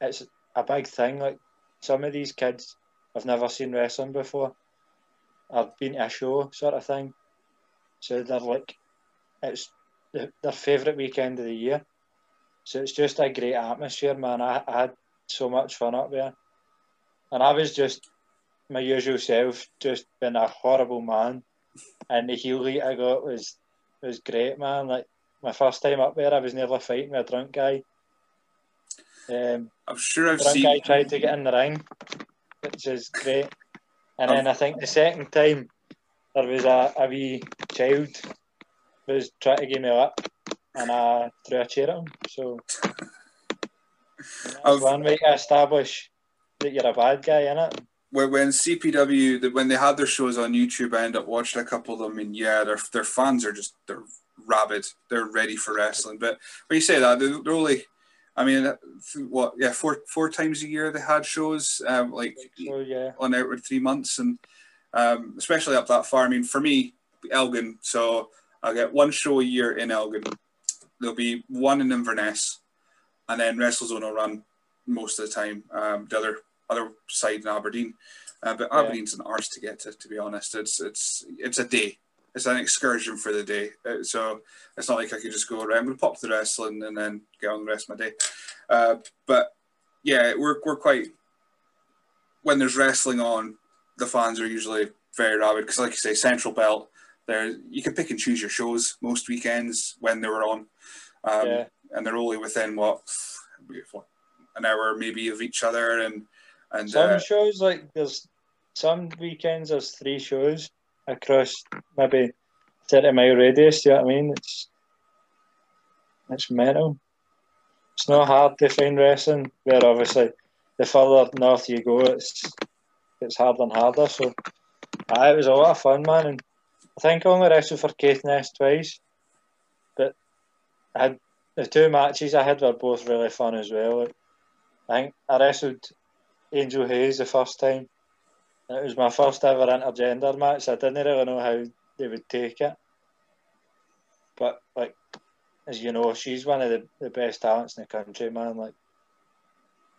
it's a big thing. Like, some of these kids have never seen wrestling before. I've been to a show sort of thing. So they're like, it's their favourite weekend of the year. So it's just a great atmosphere, man. I, I had so much fun up there. And I was just my usual self, just been a horrible man. And the heel heat I got was was great, man. Like my first time up there, I was nearly fighting with a drunk guy. Um, I'm sure I've drunk seen. guy tried to get in the ring, which is great. And um, then I think the second time there was a, a wee child who was trying to give me a lap and I threw a chair at him. So that's one way to establish that you're a bad guy, innit? When, when CPW, when they had their shows on YouTube, I ended up watching a couple of them, and yeah, their their fans are just they're rabid. They're ready for wrestling. But when you say that, they're, they're only I mean, what? Yeah, four four times a year they had shows, um, like so, yeah. on outward three months, and um, especially up that far. I mean, for me, Elgin. So I get one show a year in Elgin. There'll be one in Inverness, and then WrestleZone will run most of the time. Um, the other other side in Aberdeen, uh, but Aberdeen's yeah. an arse to get to. To be honest, it's it's it's a day it's an excursion for the day. Uh, so it's not like I could just go around and pop the wrestling and then get on the rest of my day. Uh, but yeah, we're, we're quite, when there's wrestling on, the fans are usually very rabid because, like you say, Central Belt, there you can pick and choose your shows most weekends when they were on. Um, yeah. And they're only within what, what, an hour maybe of each other. And, and some uh, shows, like there's some weekends, there's three shows across maybe 30 mile radius, you know what I mean? It's it's mental. It's not hard to find wrestling, where obviously the further north you go, it's it's harder and harder. So aye, it was a lot of fun, man. And I think I only wrestled for Caithness twice, but I had the two matches I had were both really fun as well. I think I wrestled Angel Hayes the first time, it was my first ever intergender match. I didn't really know how they would take it. But like as you know, she's one of the, the best talents in the country, man. Like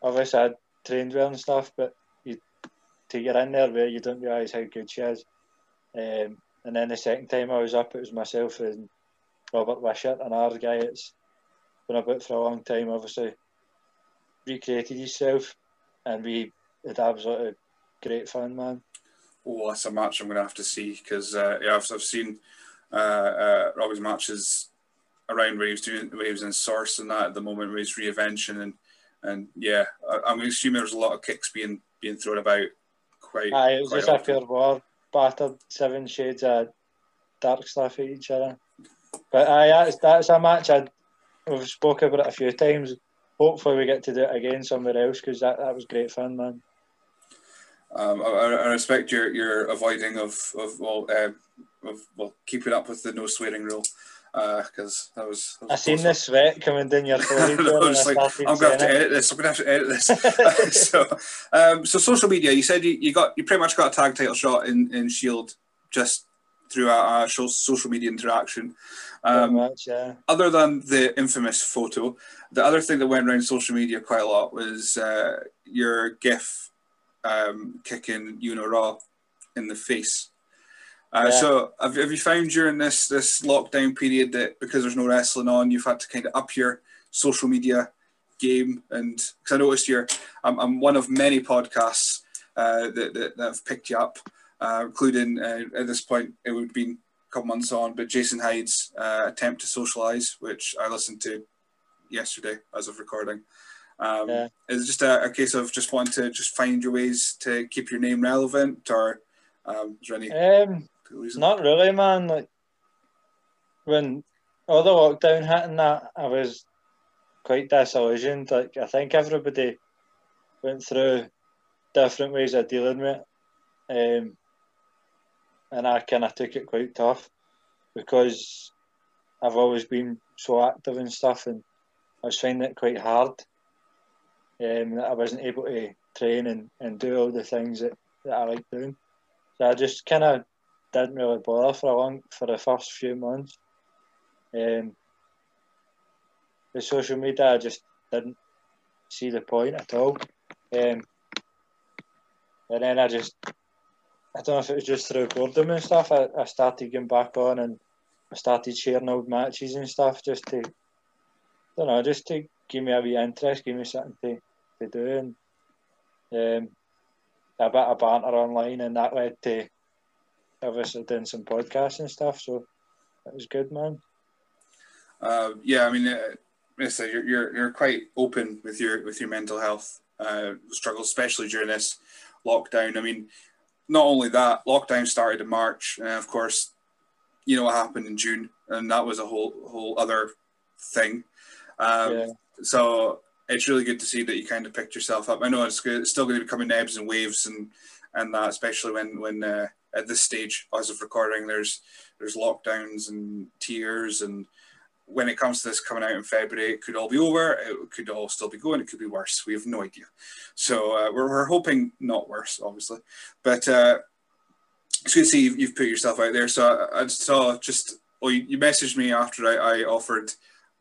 obviously I trained well and stuff, but you to get in there where you don't realise how good she is. Um, and then the second time I was up, it was myself and Robert Wishart, another guy that's been about for a long time, obviously recreated himself, and we had absolutely great fun, man. Oh, that's a match I'm going to have to see because uh, yeah, I've, I've seen uh, uh, Robbie's matches around where he was doing where he was in Source and that at the moment where he's reinvention and and yeah, I, am assuming there's a lot of kicks being being thrown about. Quite. Aye, it was just often. a pure war, battered seven shades of dark stuff at each other. But aye, that's that's a match I we've spoken about it a few times. Hopefully, we get to do it again somewhere else because that, that was great fun, man. Um, I, I, respect your, your avoiding of of well, uh, of well keeping up with the no swearing rule because uh, that was. That was I seen the sweat coming down your forehead. no, like, I'm going to have to edit this. I'm going to have to edit this. so, um, so social media. You said you, you got you pretty much got a tag title shot in, in Shield just through our, social media interaction. Um, much, yeah. Other than the infamous photo, the other thing that went around social media quite a lot was uh, your GIF um, kicking Raw in the face. Uh, yeah. So have, have you found during this this lockdown period that because there's no wrestling on, you've had to kind of up your social media game? And because I noticed you're, I'm, I'm one of many podcasts uh, that, that, that have picked you up uh, including uh, at this point it would have been a couple months on, but Jason Hyde's uh, attempt to socialize, which I listened to yesterday as of recording. Um, yeah. Is just a, a, case of just wanting to just find your ways to keep your name relevant, or um, is there any? Um, not really, man. Like when all the lockdown hit and that, I was quite disillusioned. Like I think everybody went through different ways of dealing with it. Um, and I kind of took it quite tough because I've always been so active and stuff, and I was finding it quite hard. Um, that I wasn't able to train and, and do all the things that, that I like doing. So I just kind of didn't really bother for a long for the first few months. Um, the social media, I just didn't see the point at all. Um, and then I just I don't know if it was just through boredom and stuff. I, I started getting back on and I started sharing old matches and stuff just to, I don't know, just to give me a wee interest, give me something to, to do. And um, a bit of banter online and that led to obviously doing some podcasts and stuff. So it was good, man. Uh, yeah, I mean, uh, you're, you're you're quite open with your with your mental health uh, struggles, especially during this lockdown. I mean, not only that, lockdown started in March, and of course, you know what happened in June, and that was a whole whole other thing. Um, yeah. So it's really good to see that you kind of picked yourself up. I know it's, good, it's still going to be coming ebbs and waves, and and that especially when when uh, at this stage, as of recording, there's there's lockdowns and tiers and when it comes to this coming out in February, it could all be over. It could all still be going. It could be worse. We have no idea. So uh, we're, we're hoping not worse, obviously. But uh, it's good to see you've, you've, put yourself out there. So I, I saw just, oh, you, you, messaged me after I, I offered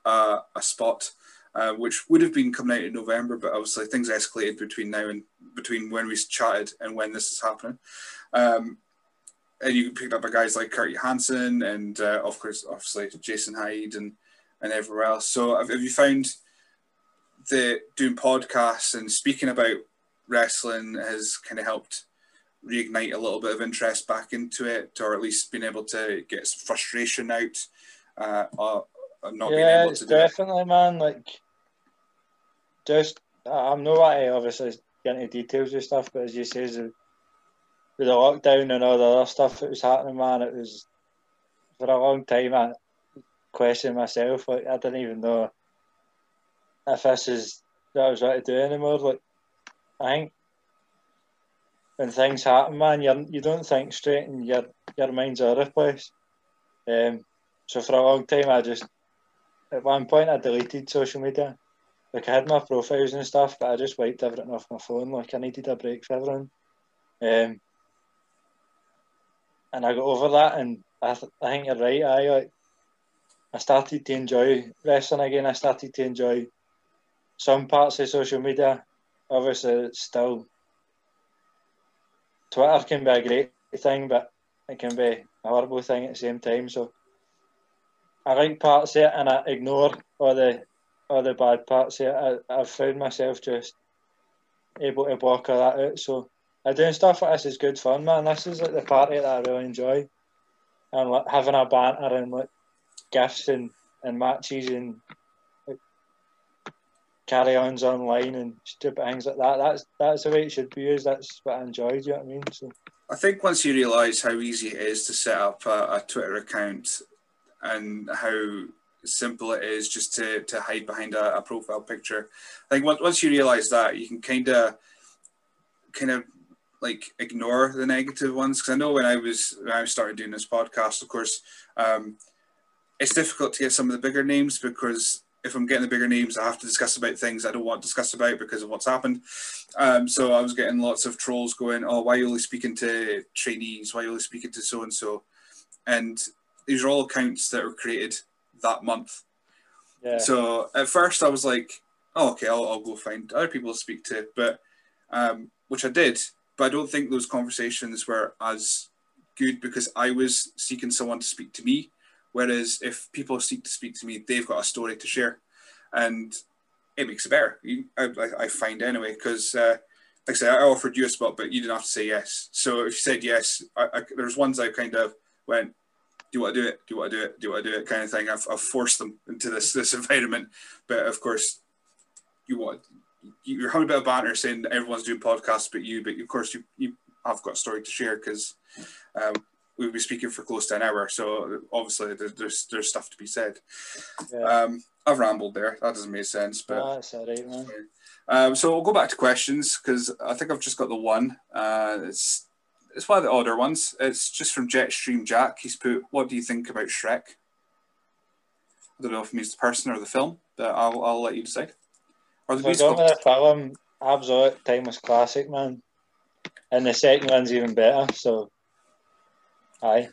uh, a spot, uh, which would have been coming out in November, but obviously things escalated between now and between when we chatted and when this is happening. Um, and you picked up by guys like Kurt Hansen and uh, of course, obviously Jason Hyde and and everywhere else. So have, have you found the doing podcasts and speaking about wrestling has kind of helped reignite a little bit of interest back into it, or at least being able to get some frustration out uh, or, not yeah, being able to do definitely, it? man. Like, just I'm not I obviously get into details of stuff, but as you say, with the lockdown and all the other stuff that was happening, man, it was for a long time. I questioned myself. Like I didn't even know if this is what I was right to do anymore. Like I think when things happen, man, you you don't think straight, and your your mind's out of place. Um, so for a long time, I just at one point I deleted social media. Like I had my profiles and stuff, but I just wiped everything off my phone. Like I needed a break for everything. Um, and I got over that, and I, th- I think you're right. I like I started to enjoy wrestling again. I started to enjoy some parts of social media. Obviously, still Twitter can be a great thing, but it can be a horrible thing at the same time. So I like parts of it, and I ignore all the all the bad parts. I, I've found myself just able to block all that out. So uh, doing stuff like this is good fun, man. This is like the party that I really enjoy, and like, having a banter and like gifts and, and matches and like, carry-ons online and stupid things like that. That's that's the way it should be used. That's what I enjoy. Do you know what I mean? So. I think once you realise how easy it is to set up a, a Twitter account and how simple it is just to, to hide behind a, a profile picture. I think once, once you realise that, you can kind of kind of like ignore the negative ones because I know when I was when I started doing this podcast, of course, um, it's difficult to get some of the bigger names because if I'm getting the bigger names, I have to discuss about things I don't want to discuss about because of what's happened. Um, so I was getting lots of trolls going, "Oh, why are you only speaking to trainees? Why are you only speaking to so and so?" And these are all accounts that were created that month. Yeah. So at first I was like, "Oh, okay, I'll, I'll go find other people to speak to," but um, which I did. But I don't think those conversations were as good because I was seeking someone to speak to me. Whereas if people seek to speak to me, they've got a story to share, and it makes it better. I, I find anyway because. Uh, like I said, I offered you a spot, but you didn't have to say yes. So if you said yes, I, I, there's ones I kind of went, do you want to do it? Do you want to do it? Do you want to do it? Kind of thing. I've, I've forced them into this this environment, but of course, you want you're having a bit of banter saying everyone's doing podcasts but you, but of course you you have got a story to share because um, we'll be speaking for close to an hour, so obviously there's there's stuff to be said. Yeah. Um, I've rambled there. That doesn't make sense, but oh, that's all right, man. Um, so we'll go back to questions because I think I've just got the one. Uh, it's it's one of the odder ones. It's just from Jetstream Jack. He's put, "What do you think about Shrek?" I don't know if it means the person or the film, but I'll I'll let you decide. Or the musical. The film, absolute timeless classic, man. And the second one's even better. So, aye,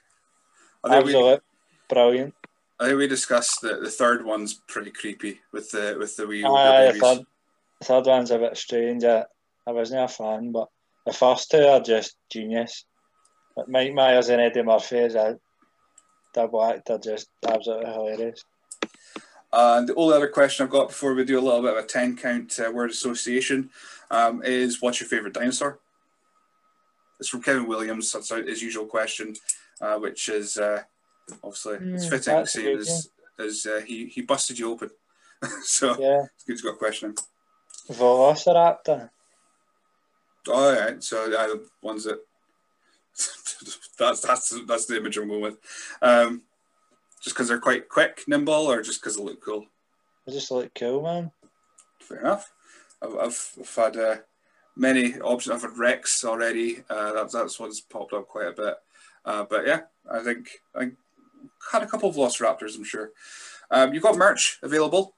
oh, absolute we, brilliant. I think we discussed that the third one's pretty creepy with the with the wee. Aye, the third, the third one's a bit strange. I, I wasn't a fan, but the first two are just genius. But Mike Myers and Eddie Murphy as a double act are just absolutely hilarious. And the only other question I've got before we do a little bit of a 10 count uh, word association um, is what's your favourite dinosaur? It's from Kevin Williams. That's his usual question, uh, which is uh, obviously mm, it's fitting seeing as, as uh, he, he busted you open. so yeah. it's good to got a question. Velociraptor. Oh, yeah. So uh, ones that that's that's that's the image I'm going with. Um, just because they're quite quick, nimble, or just because they look cool? They just look cool, man. Fair enough. I've, I've, I've had uh, many options. I've had Rex already. Uh, that's that's one's popped up quite a bit. Uh, but yeah, I think I had a couple of Velociraptors. I'm sure. Um, you've got merch available.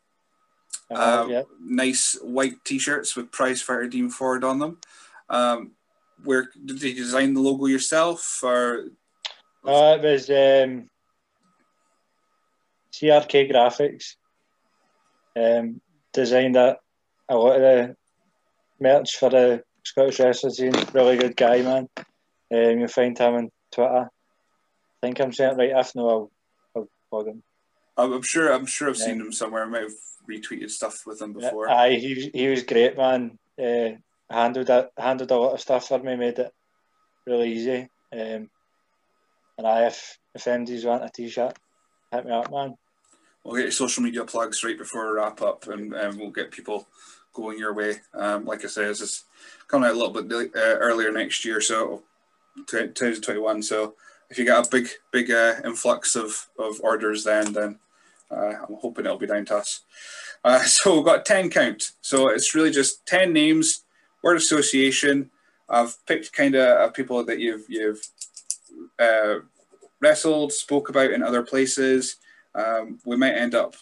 Uh, yeah. Nice white T-shirts with Prize Fighter Dean Ford on them. Um, where did you design the logo yourself, or? Uh, it was um, CRK Graphics. Um, designed a, a lot of the merch for the Scottish wrestling scene. Really good guy, man. Um, you'll find him on Twitter. I think I'm saying it right. If no, I'll, I'll plug him. I'm sure. I'm sure I've seen him somewhere. I might have retweeted stuff with him before. Yeah, aye, he he was great, man. Uh, handled that handled a lot of stuff for me, made it really easy. Um, and I, if if MDs want a t-shirt, hit me up, man. We'll get your social media plugs right before we wrap up, and, and we'll get people going your way. Um, like I say, this is coming out a little bit uh, earlier next year, so 2021. So if you get a big, big uh, influx of, of orders, then then uh, I'm hoping it'll be down to us. Uh, so we've got 10 count. So it's really just 10 names, word association. I've picked kind of people that you've you've uh, wrestled, spoke about in other places. Um, we might end up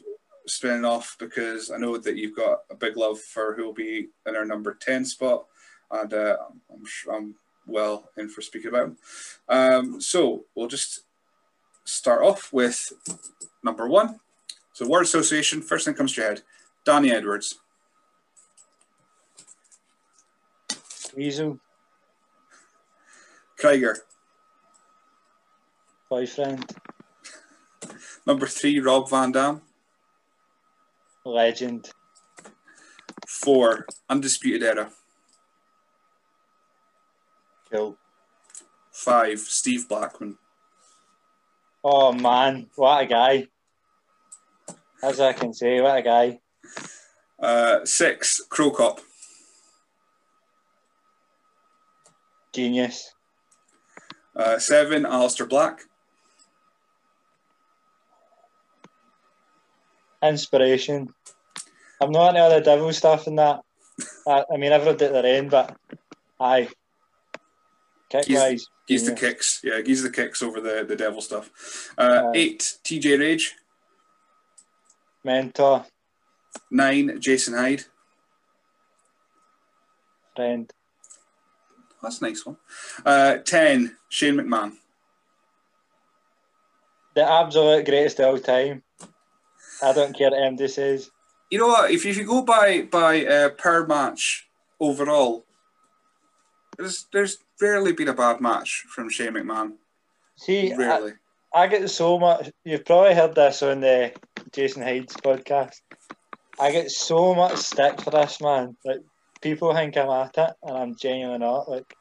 spinning off because I know that you've got a big love for who will be in our number 10 spot, and uh, I'm, sure I'm well in for speaking about him. Um, so we'll just start off with number one. So, word association, first thing comes to your head Donnie Edwards. Weasel. Krieger. Boyfriend. Number three, Rob Van Dam. Legend. Four, Undisputed Era. Cool. Five, Steve Blackman. Oh man, what a guy. As I can say, what a guy. Uh, six, Cro Cop. Genius. Uh, seven, Aleister Black. inspiration. I'm not into all the devil stuff and that. I, I mean, I've read it at the end, but aye. Kick he's, wise. He's the kicks. Yeah, he's the kicks over the, the devil stuff. Uh, eight, TJ Rage. Mentor. Nine, Jason Hyde. Friend. That's a nice one. Uh, ten, Shane McMahon. The absolute greatest of all time. I don't care what MD says. You know what? If you, if you go by by uh, per match overall, there's there's rarely been a bad match from Shane McMahon. See, I, I get so much. You've probably heard this on the Jason Hyde's podcast. I get so much stick for this man. Like people think I'm at it, and I'm genuinely not. Like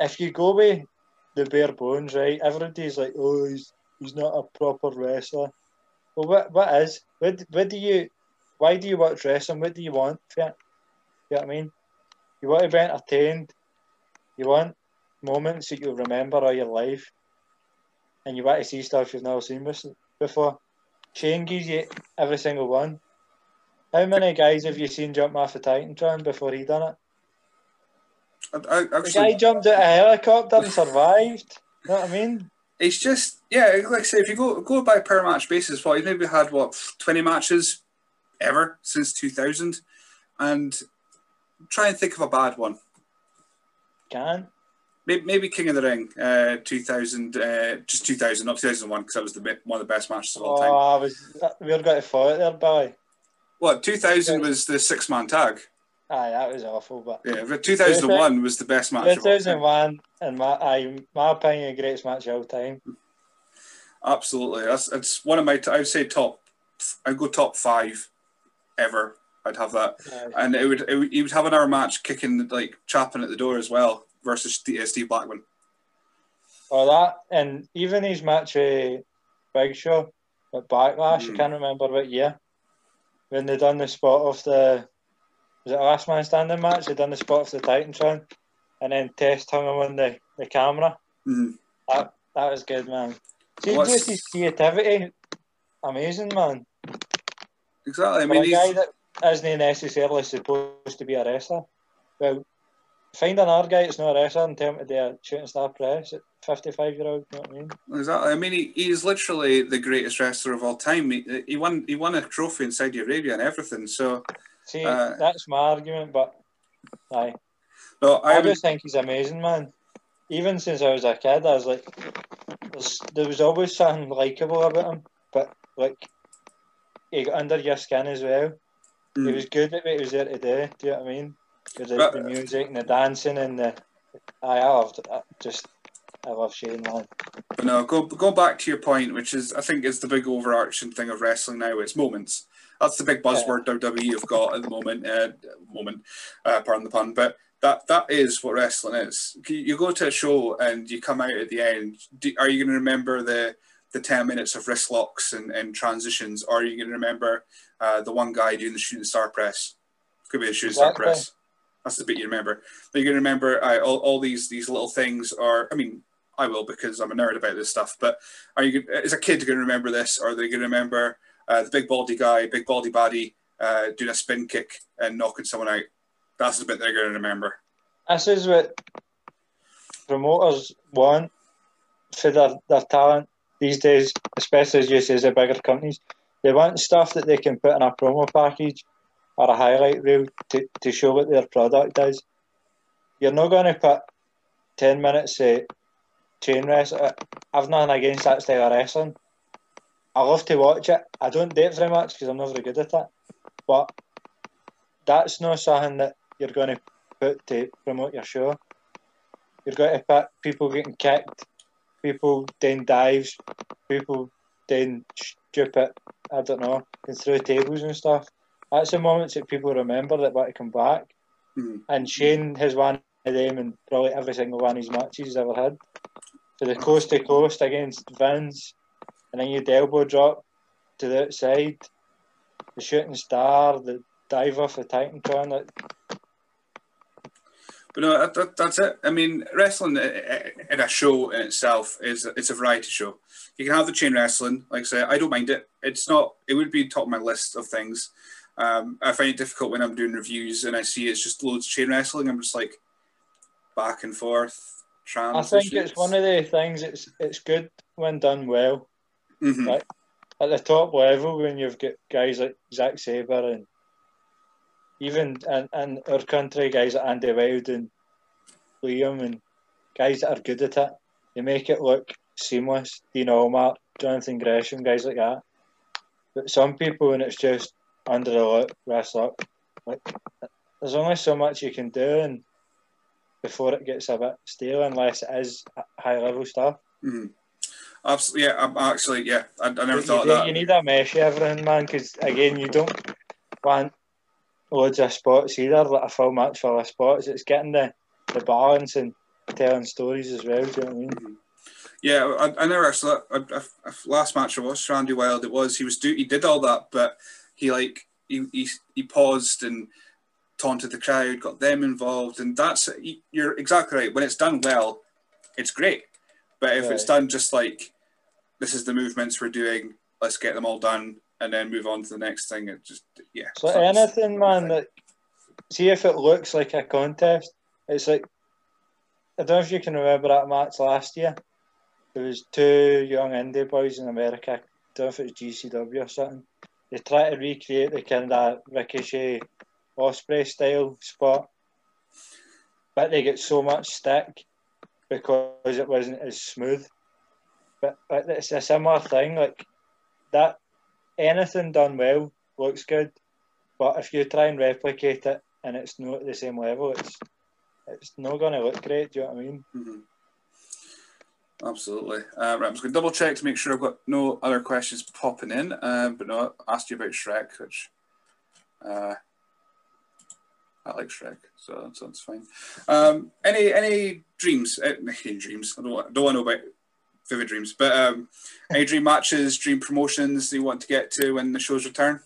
if you go with the bare bones, right? Everybody's like, "Oh, he's he's not a proper wrestler." Well, what what is? What what do you? Why do you watch wrestling? What do you want? You know what I mean? You want to be entertained. You want moments that you'll remember all your life and you want to see stuff you've never seen before. Shane gives you every single one. How many guys have you seen jump off a Titantron before he done it? I, I, The guy jumped out of a helicopter and survived. You know what I mean? it's just yeah. Like I say, if you go go by per match basis, what he's maybe had what twenty matches ever since two thousand, and try and think of a bad one. Can. Maybe, maybe King of the Ring, uh, 2000, uh, just 2000, not 2001, because that was the one of the best matches of all Oh, time. I was. We're going to fight there, Billy. What, 2000 was the six man tag? Aye, that was awful. But Yeah, but 2001 was the best match of all time. 2001, and my, aye, my opinion, greatest match of all time. Absolutely. That's, that's one of my, I would say top, I'd go top five ever. I'd have that. Aye. And it would, it would, he would have another match kicking, like, chapping at the door as well versus Steve, uh, Steve Blackman. Or that, and even his match with Big Show at Backlash, Mm. I can't remember what year, when they done the spot of the, was it last man standing match? They done the spot of the Titantron, and then Test hung him on the, the camera. Mhm. That that was good, man. See, What's- just his creativity, amazing, man. Exactly. I For mean, a he's, guy that isn't necessarily supposed to be a wrestler. Well, find another guy that's not a wrestler and tell him to do a shooting star press at 55 year old, you know what I mean? Exactly. I mean, he, he's literally the greatest wrestler of all time. He, he won he won a trophy in Saudi Arabia and everything. So, See, Uh, that's my argument, but aye. no, I, I, just think he's amazing, man. Even since I was a kid, I was like, there was always something likable about him, but like, he got under your skin as well. He Mm. was good at what he was there to do. Do you know what I mean? With the, music and the dancing and the, I, I loved, I just, I love Shane. But no, go go back to your point, which is I think is the big overarching thing of wrestling now. It's moments. That's the big buzzword WWE have got at the moment. Uh, moment, uh, pardon the pun, but that that is what wrestling is. You- go to a show and you come out at the end. Do, are you going to remember the the ten minutes of wrist locks and, and transitions, or are you going to remember uh, the one guy doing the shooting star press? Could be the shooting star press. That's the bit you remember. But you're going to remember uh, all, all these these little things. Or I mean, I will because I'm a nerd about this stuff. But are you as a kid going to remember this, or are they going to remember uh, the big baldy guy, big baldy baddie, uh, doing a spin kick and knocking someone out? That's the bit they're going to remember. This is what promoters want for their, their talent these days, especially as you say, as the bigger companies. They want stuff that they can put in a promo package or a highlight reel to, to show what their product is. You're not going to put 10 minutes of chain wrestling. I've nothing against that style of wrestling. I love to watch it. I don't do it very much because I'm not very good at it. But that's not something that you're going to put to promote your show. You're going to put people getting kicked, people doing dives, people doing stupid, I don't know, going through tables and stuff. That's the moments that people remember that want to come back. Mhm. And Shane has one of them in probably every single one of his matches he's ever had. So the coast to coast against Vince, and then you the elbow drop to the outside, the shooting star, the dive off the Titantron. Like, But no, that, that, that's it. I mean, wrestling in a show in itself is it's a variety show. You can have the chain wrestling, like I say, I don't mind it. It's not. It would be top of my list of things. Um, I find it difficult when I'm doing reviews and I see it's just loads of chain wrestling. I'm just like back and forth. I think it's one of the things. It's it's good when done well. Mhm. Right. at the top level when you've got guys like Zack Sabre and even in, in our country, guys like Andy Wild and Liam and guys that are good at it, they make it look seamless. Dean Allmark, Jonathan Gresham, guys like that. But some people, when it's just under the lip, wrist up, like there's only so much you can do, and before it gets a bit stale, unless it is high level stuff. Mm-hmm. Absolutely, yeah. I'm actually, yeah. I, I never thought you, of that. You need a mesh everything, man, because again, you don't want loads of spots either, like a full match full of spots. It's getting the, the balance and telling stories as well. Do you know what I mean? Yeah, I, I never actually. I, I, last match I watched Randy Wild, it was he was do he did all that, but he like he he, he paused and taunted the crowd, got them involved, and that's you're exactly right. When it's done well, it's great. But if it's done just like this is the movements we're doing, let's get them all done and then move on to the next thing, it just yeah. So it's anything, man, that see if it looks like a contest. It's like I don't know if you can remember that match last year. There was two young indie boys in America. I don't know if it was GCW or something. They try to recreate the kind of Ricochet Ospreay style spot, but they get so much stick because it wasn't as smooth. But, but it's a similar thing. Like that, anything done well looks good, but if you try and replicate it and it's not at the same level, it's it's not going to look great. Do you know what I mean? Mhm. Absolutely. Uh, right, I'm just going to double check to make sure I've got no other questions popping in. Um, but no, I asked you about Shrek, which uh, I like Shrek, so that's, that's fine. Um, any any dreams? Uh, any dreams? I don't want, don't want to know about vivid dreams, but um, any dream matches, dream promotions that you want to get to when the shows return?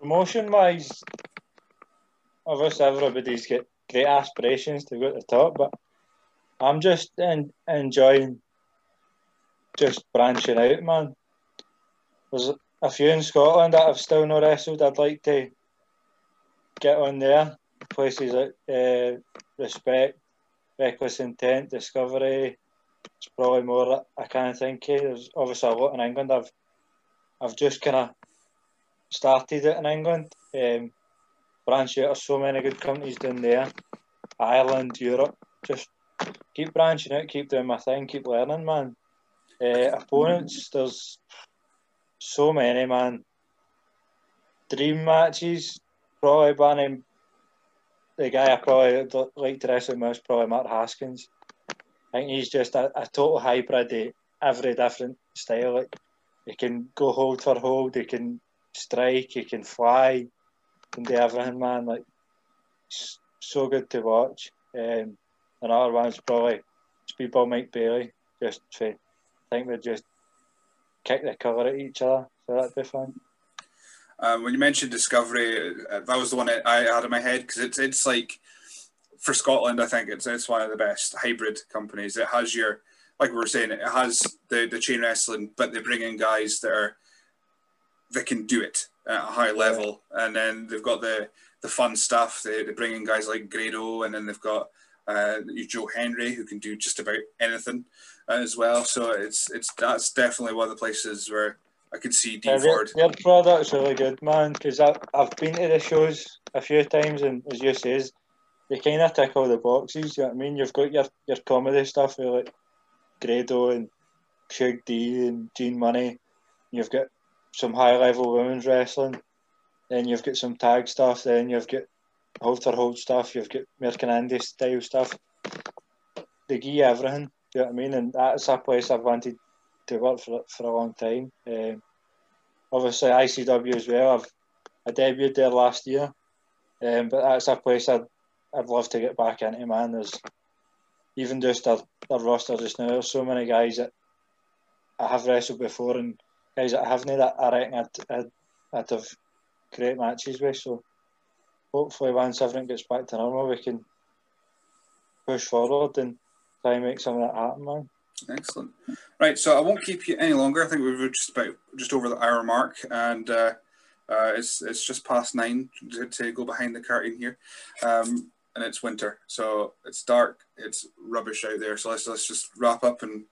Promotion wise, obviously everybody's got great aspirations to go to the top, but I'm just en- enjoying just branching out, man. There's a few in Scotland that I've still not wrestled. I'd like to get on there. Places like uh, Respect, Reckless Intent, Discovery. It's probably more I can't think of. There's obviously a lot in England. I've I've just kind of started it in England. Um, branch out. There's so many good companies down there. Ireland, Europe. Just keep branching out, keep doing my thing, keep learning, man. Uh, opponents, there's so many, man. Dream matches, probably banning the guy I probably like to wrestle most, probably Mark Haskins. I think he's just a, a total hybrid of every different style. Like he can go hold for hold, he can strike, he can fly, he can do everything, man. Like so good to watch. Um, another one's probably Speedball Mike Bailey. Just for, I think they just kick the cover at each other, so that'd be fun. Um, when you mentioned Discovery, uh, that was the one I had in my head because it's it's like for Scotland, I think it's it's one of the best hybrid companies. It has your like we were saying, it has the the chain wrestling, but they bring in guys that are that can do it at a high level, and then they've got the the fun stuff. They they bring in guys like Grado, and then they've got uh, Joe Hendry who can do just about anything uh, as well. So it's it's that's definitely one of the places where I could see Dean Yeah, Ford. their product's really good, man. Because I've I've been to the shows a few times, and as you says, they kind of tick all the boxes. You know what I mean? You've got your your comedy stuff with like Grado and Shug D and Gene Money. You've got some high level women's wrestling. Then you've got some tag stuff. Then you've got hold for hold stuff. You've got American indie style stuff. They give you everything. You know what I mean? And that's a place I've wanted to work for for a long time. Um, obviously ICW as well. I've I debuted there last year, um, but that's a place I'd I'd love to get back into. Man, there's even just their, their roster just now. There's so many guys that I have wrestled before and guys that I haven't that I reckon I'd, I'd, I'd have great matches with. So hopefully once everything gets back to normal, we can push forward and try and make some of that happen, man. Excellent. Right, so I won't keep you any longer. I think we've just about just over the hour mark, and uh, uh, it's it's just past nine to, to go behind the curtain here, um, and it's winter, so it's dark. It's rubbish out there. So let's let's just wrap up and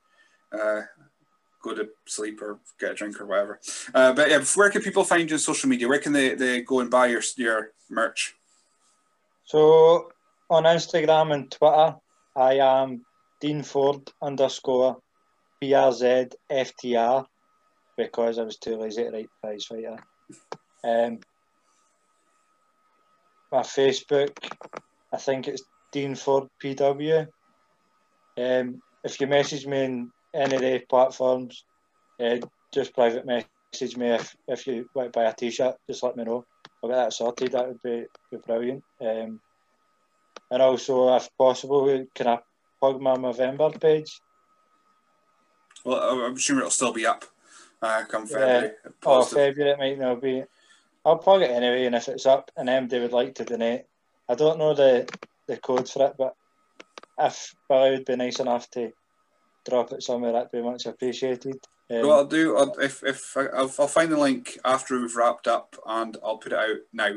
uh, go to sleep or get a drink or whatever. Uh, but yeah, where can people find you on social media? Where can they, they go and buy your your merch? So on Instagram and Twitter, I am Dean Ford underscore PRZ FTR because I was too lazy to write prize fighter. Um, my Facebook, I think it's Dean Ford PW. Um, if you message me in any of the platforms, uh, just private message me if, if you want to buy a t-shirt, just let me know. I'll get that sorted, that would be, be brilliant. Um, and also, if possible, can I plug my Movember page? Well, I'm sure it'll still be up uh, come February. Yeah. Oh, February it might not be. I'll plug it anyway, and if it's up and MD would like to donate, I don't know the the code for it, but if Billy would be nice enough to drop it somewhere, that'd be much appreciated. Um, what I'll do, I'll, if if I, will I'll find the link after we've wrapped up, and I'll put it out now.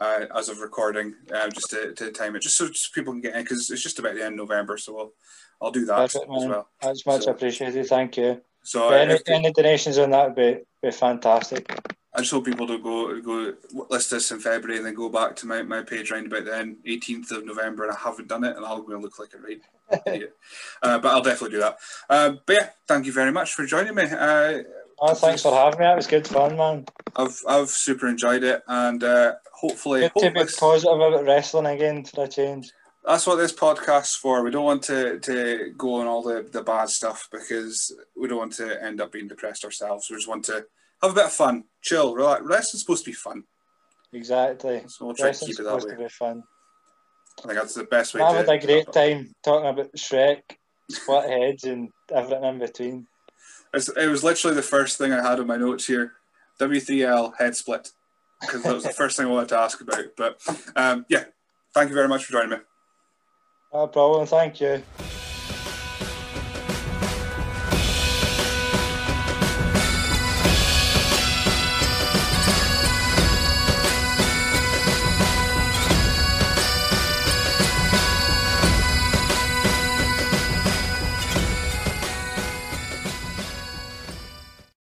Uh, as of recording, uh, just to, to time it, just so just people can get in because it's just about the end of November, so we'll, I'll do that as well. That's much so, appreciated. Thank you. So any, if, any donations on that would be, be fantastic. I just hope people don't go go list this in February and then go back to my, my page around about then 18th of November and I haven't done it and I'll go and look like a right idiot. Uh, but I'll definitely do that. Uh, but yeah, thank you very much for joining me. Uh, oh, thanks for having me. It was good fun, man. I've I've super enjoyed it and uh, hopefully good to be positive about wrestling again for a change that's what this podcast's for. We don't want to, to go on all the, the bad stuff because we don't want to end up being depressed ourselves. We just want to have a bit of fun, chill, relax. Wrestling's supposed to be fun. Exactly. So we'll try to keep it that way. To be fun. I think that's the best way. I had a great time talking about Shrek, split heads, and everything in between. It's, it was literally the first thing I had in my notes here. W3L head split because that was the first thing I wanted to ask about. But um, yeah, thank you very much for joining me. No problem. Thank you.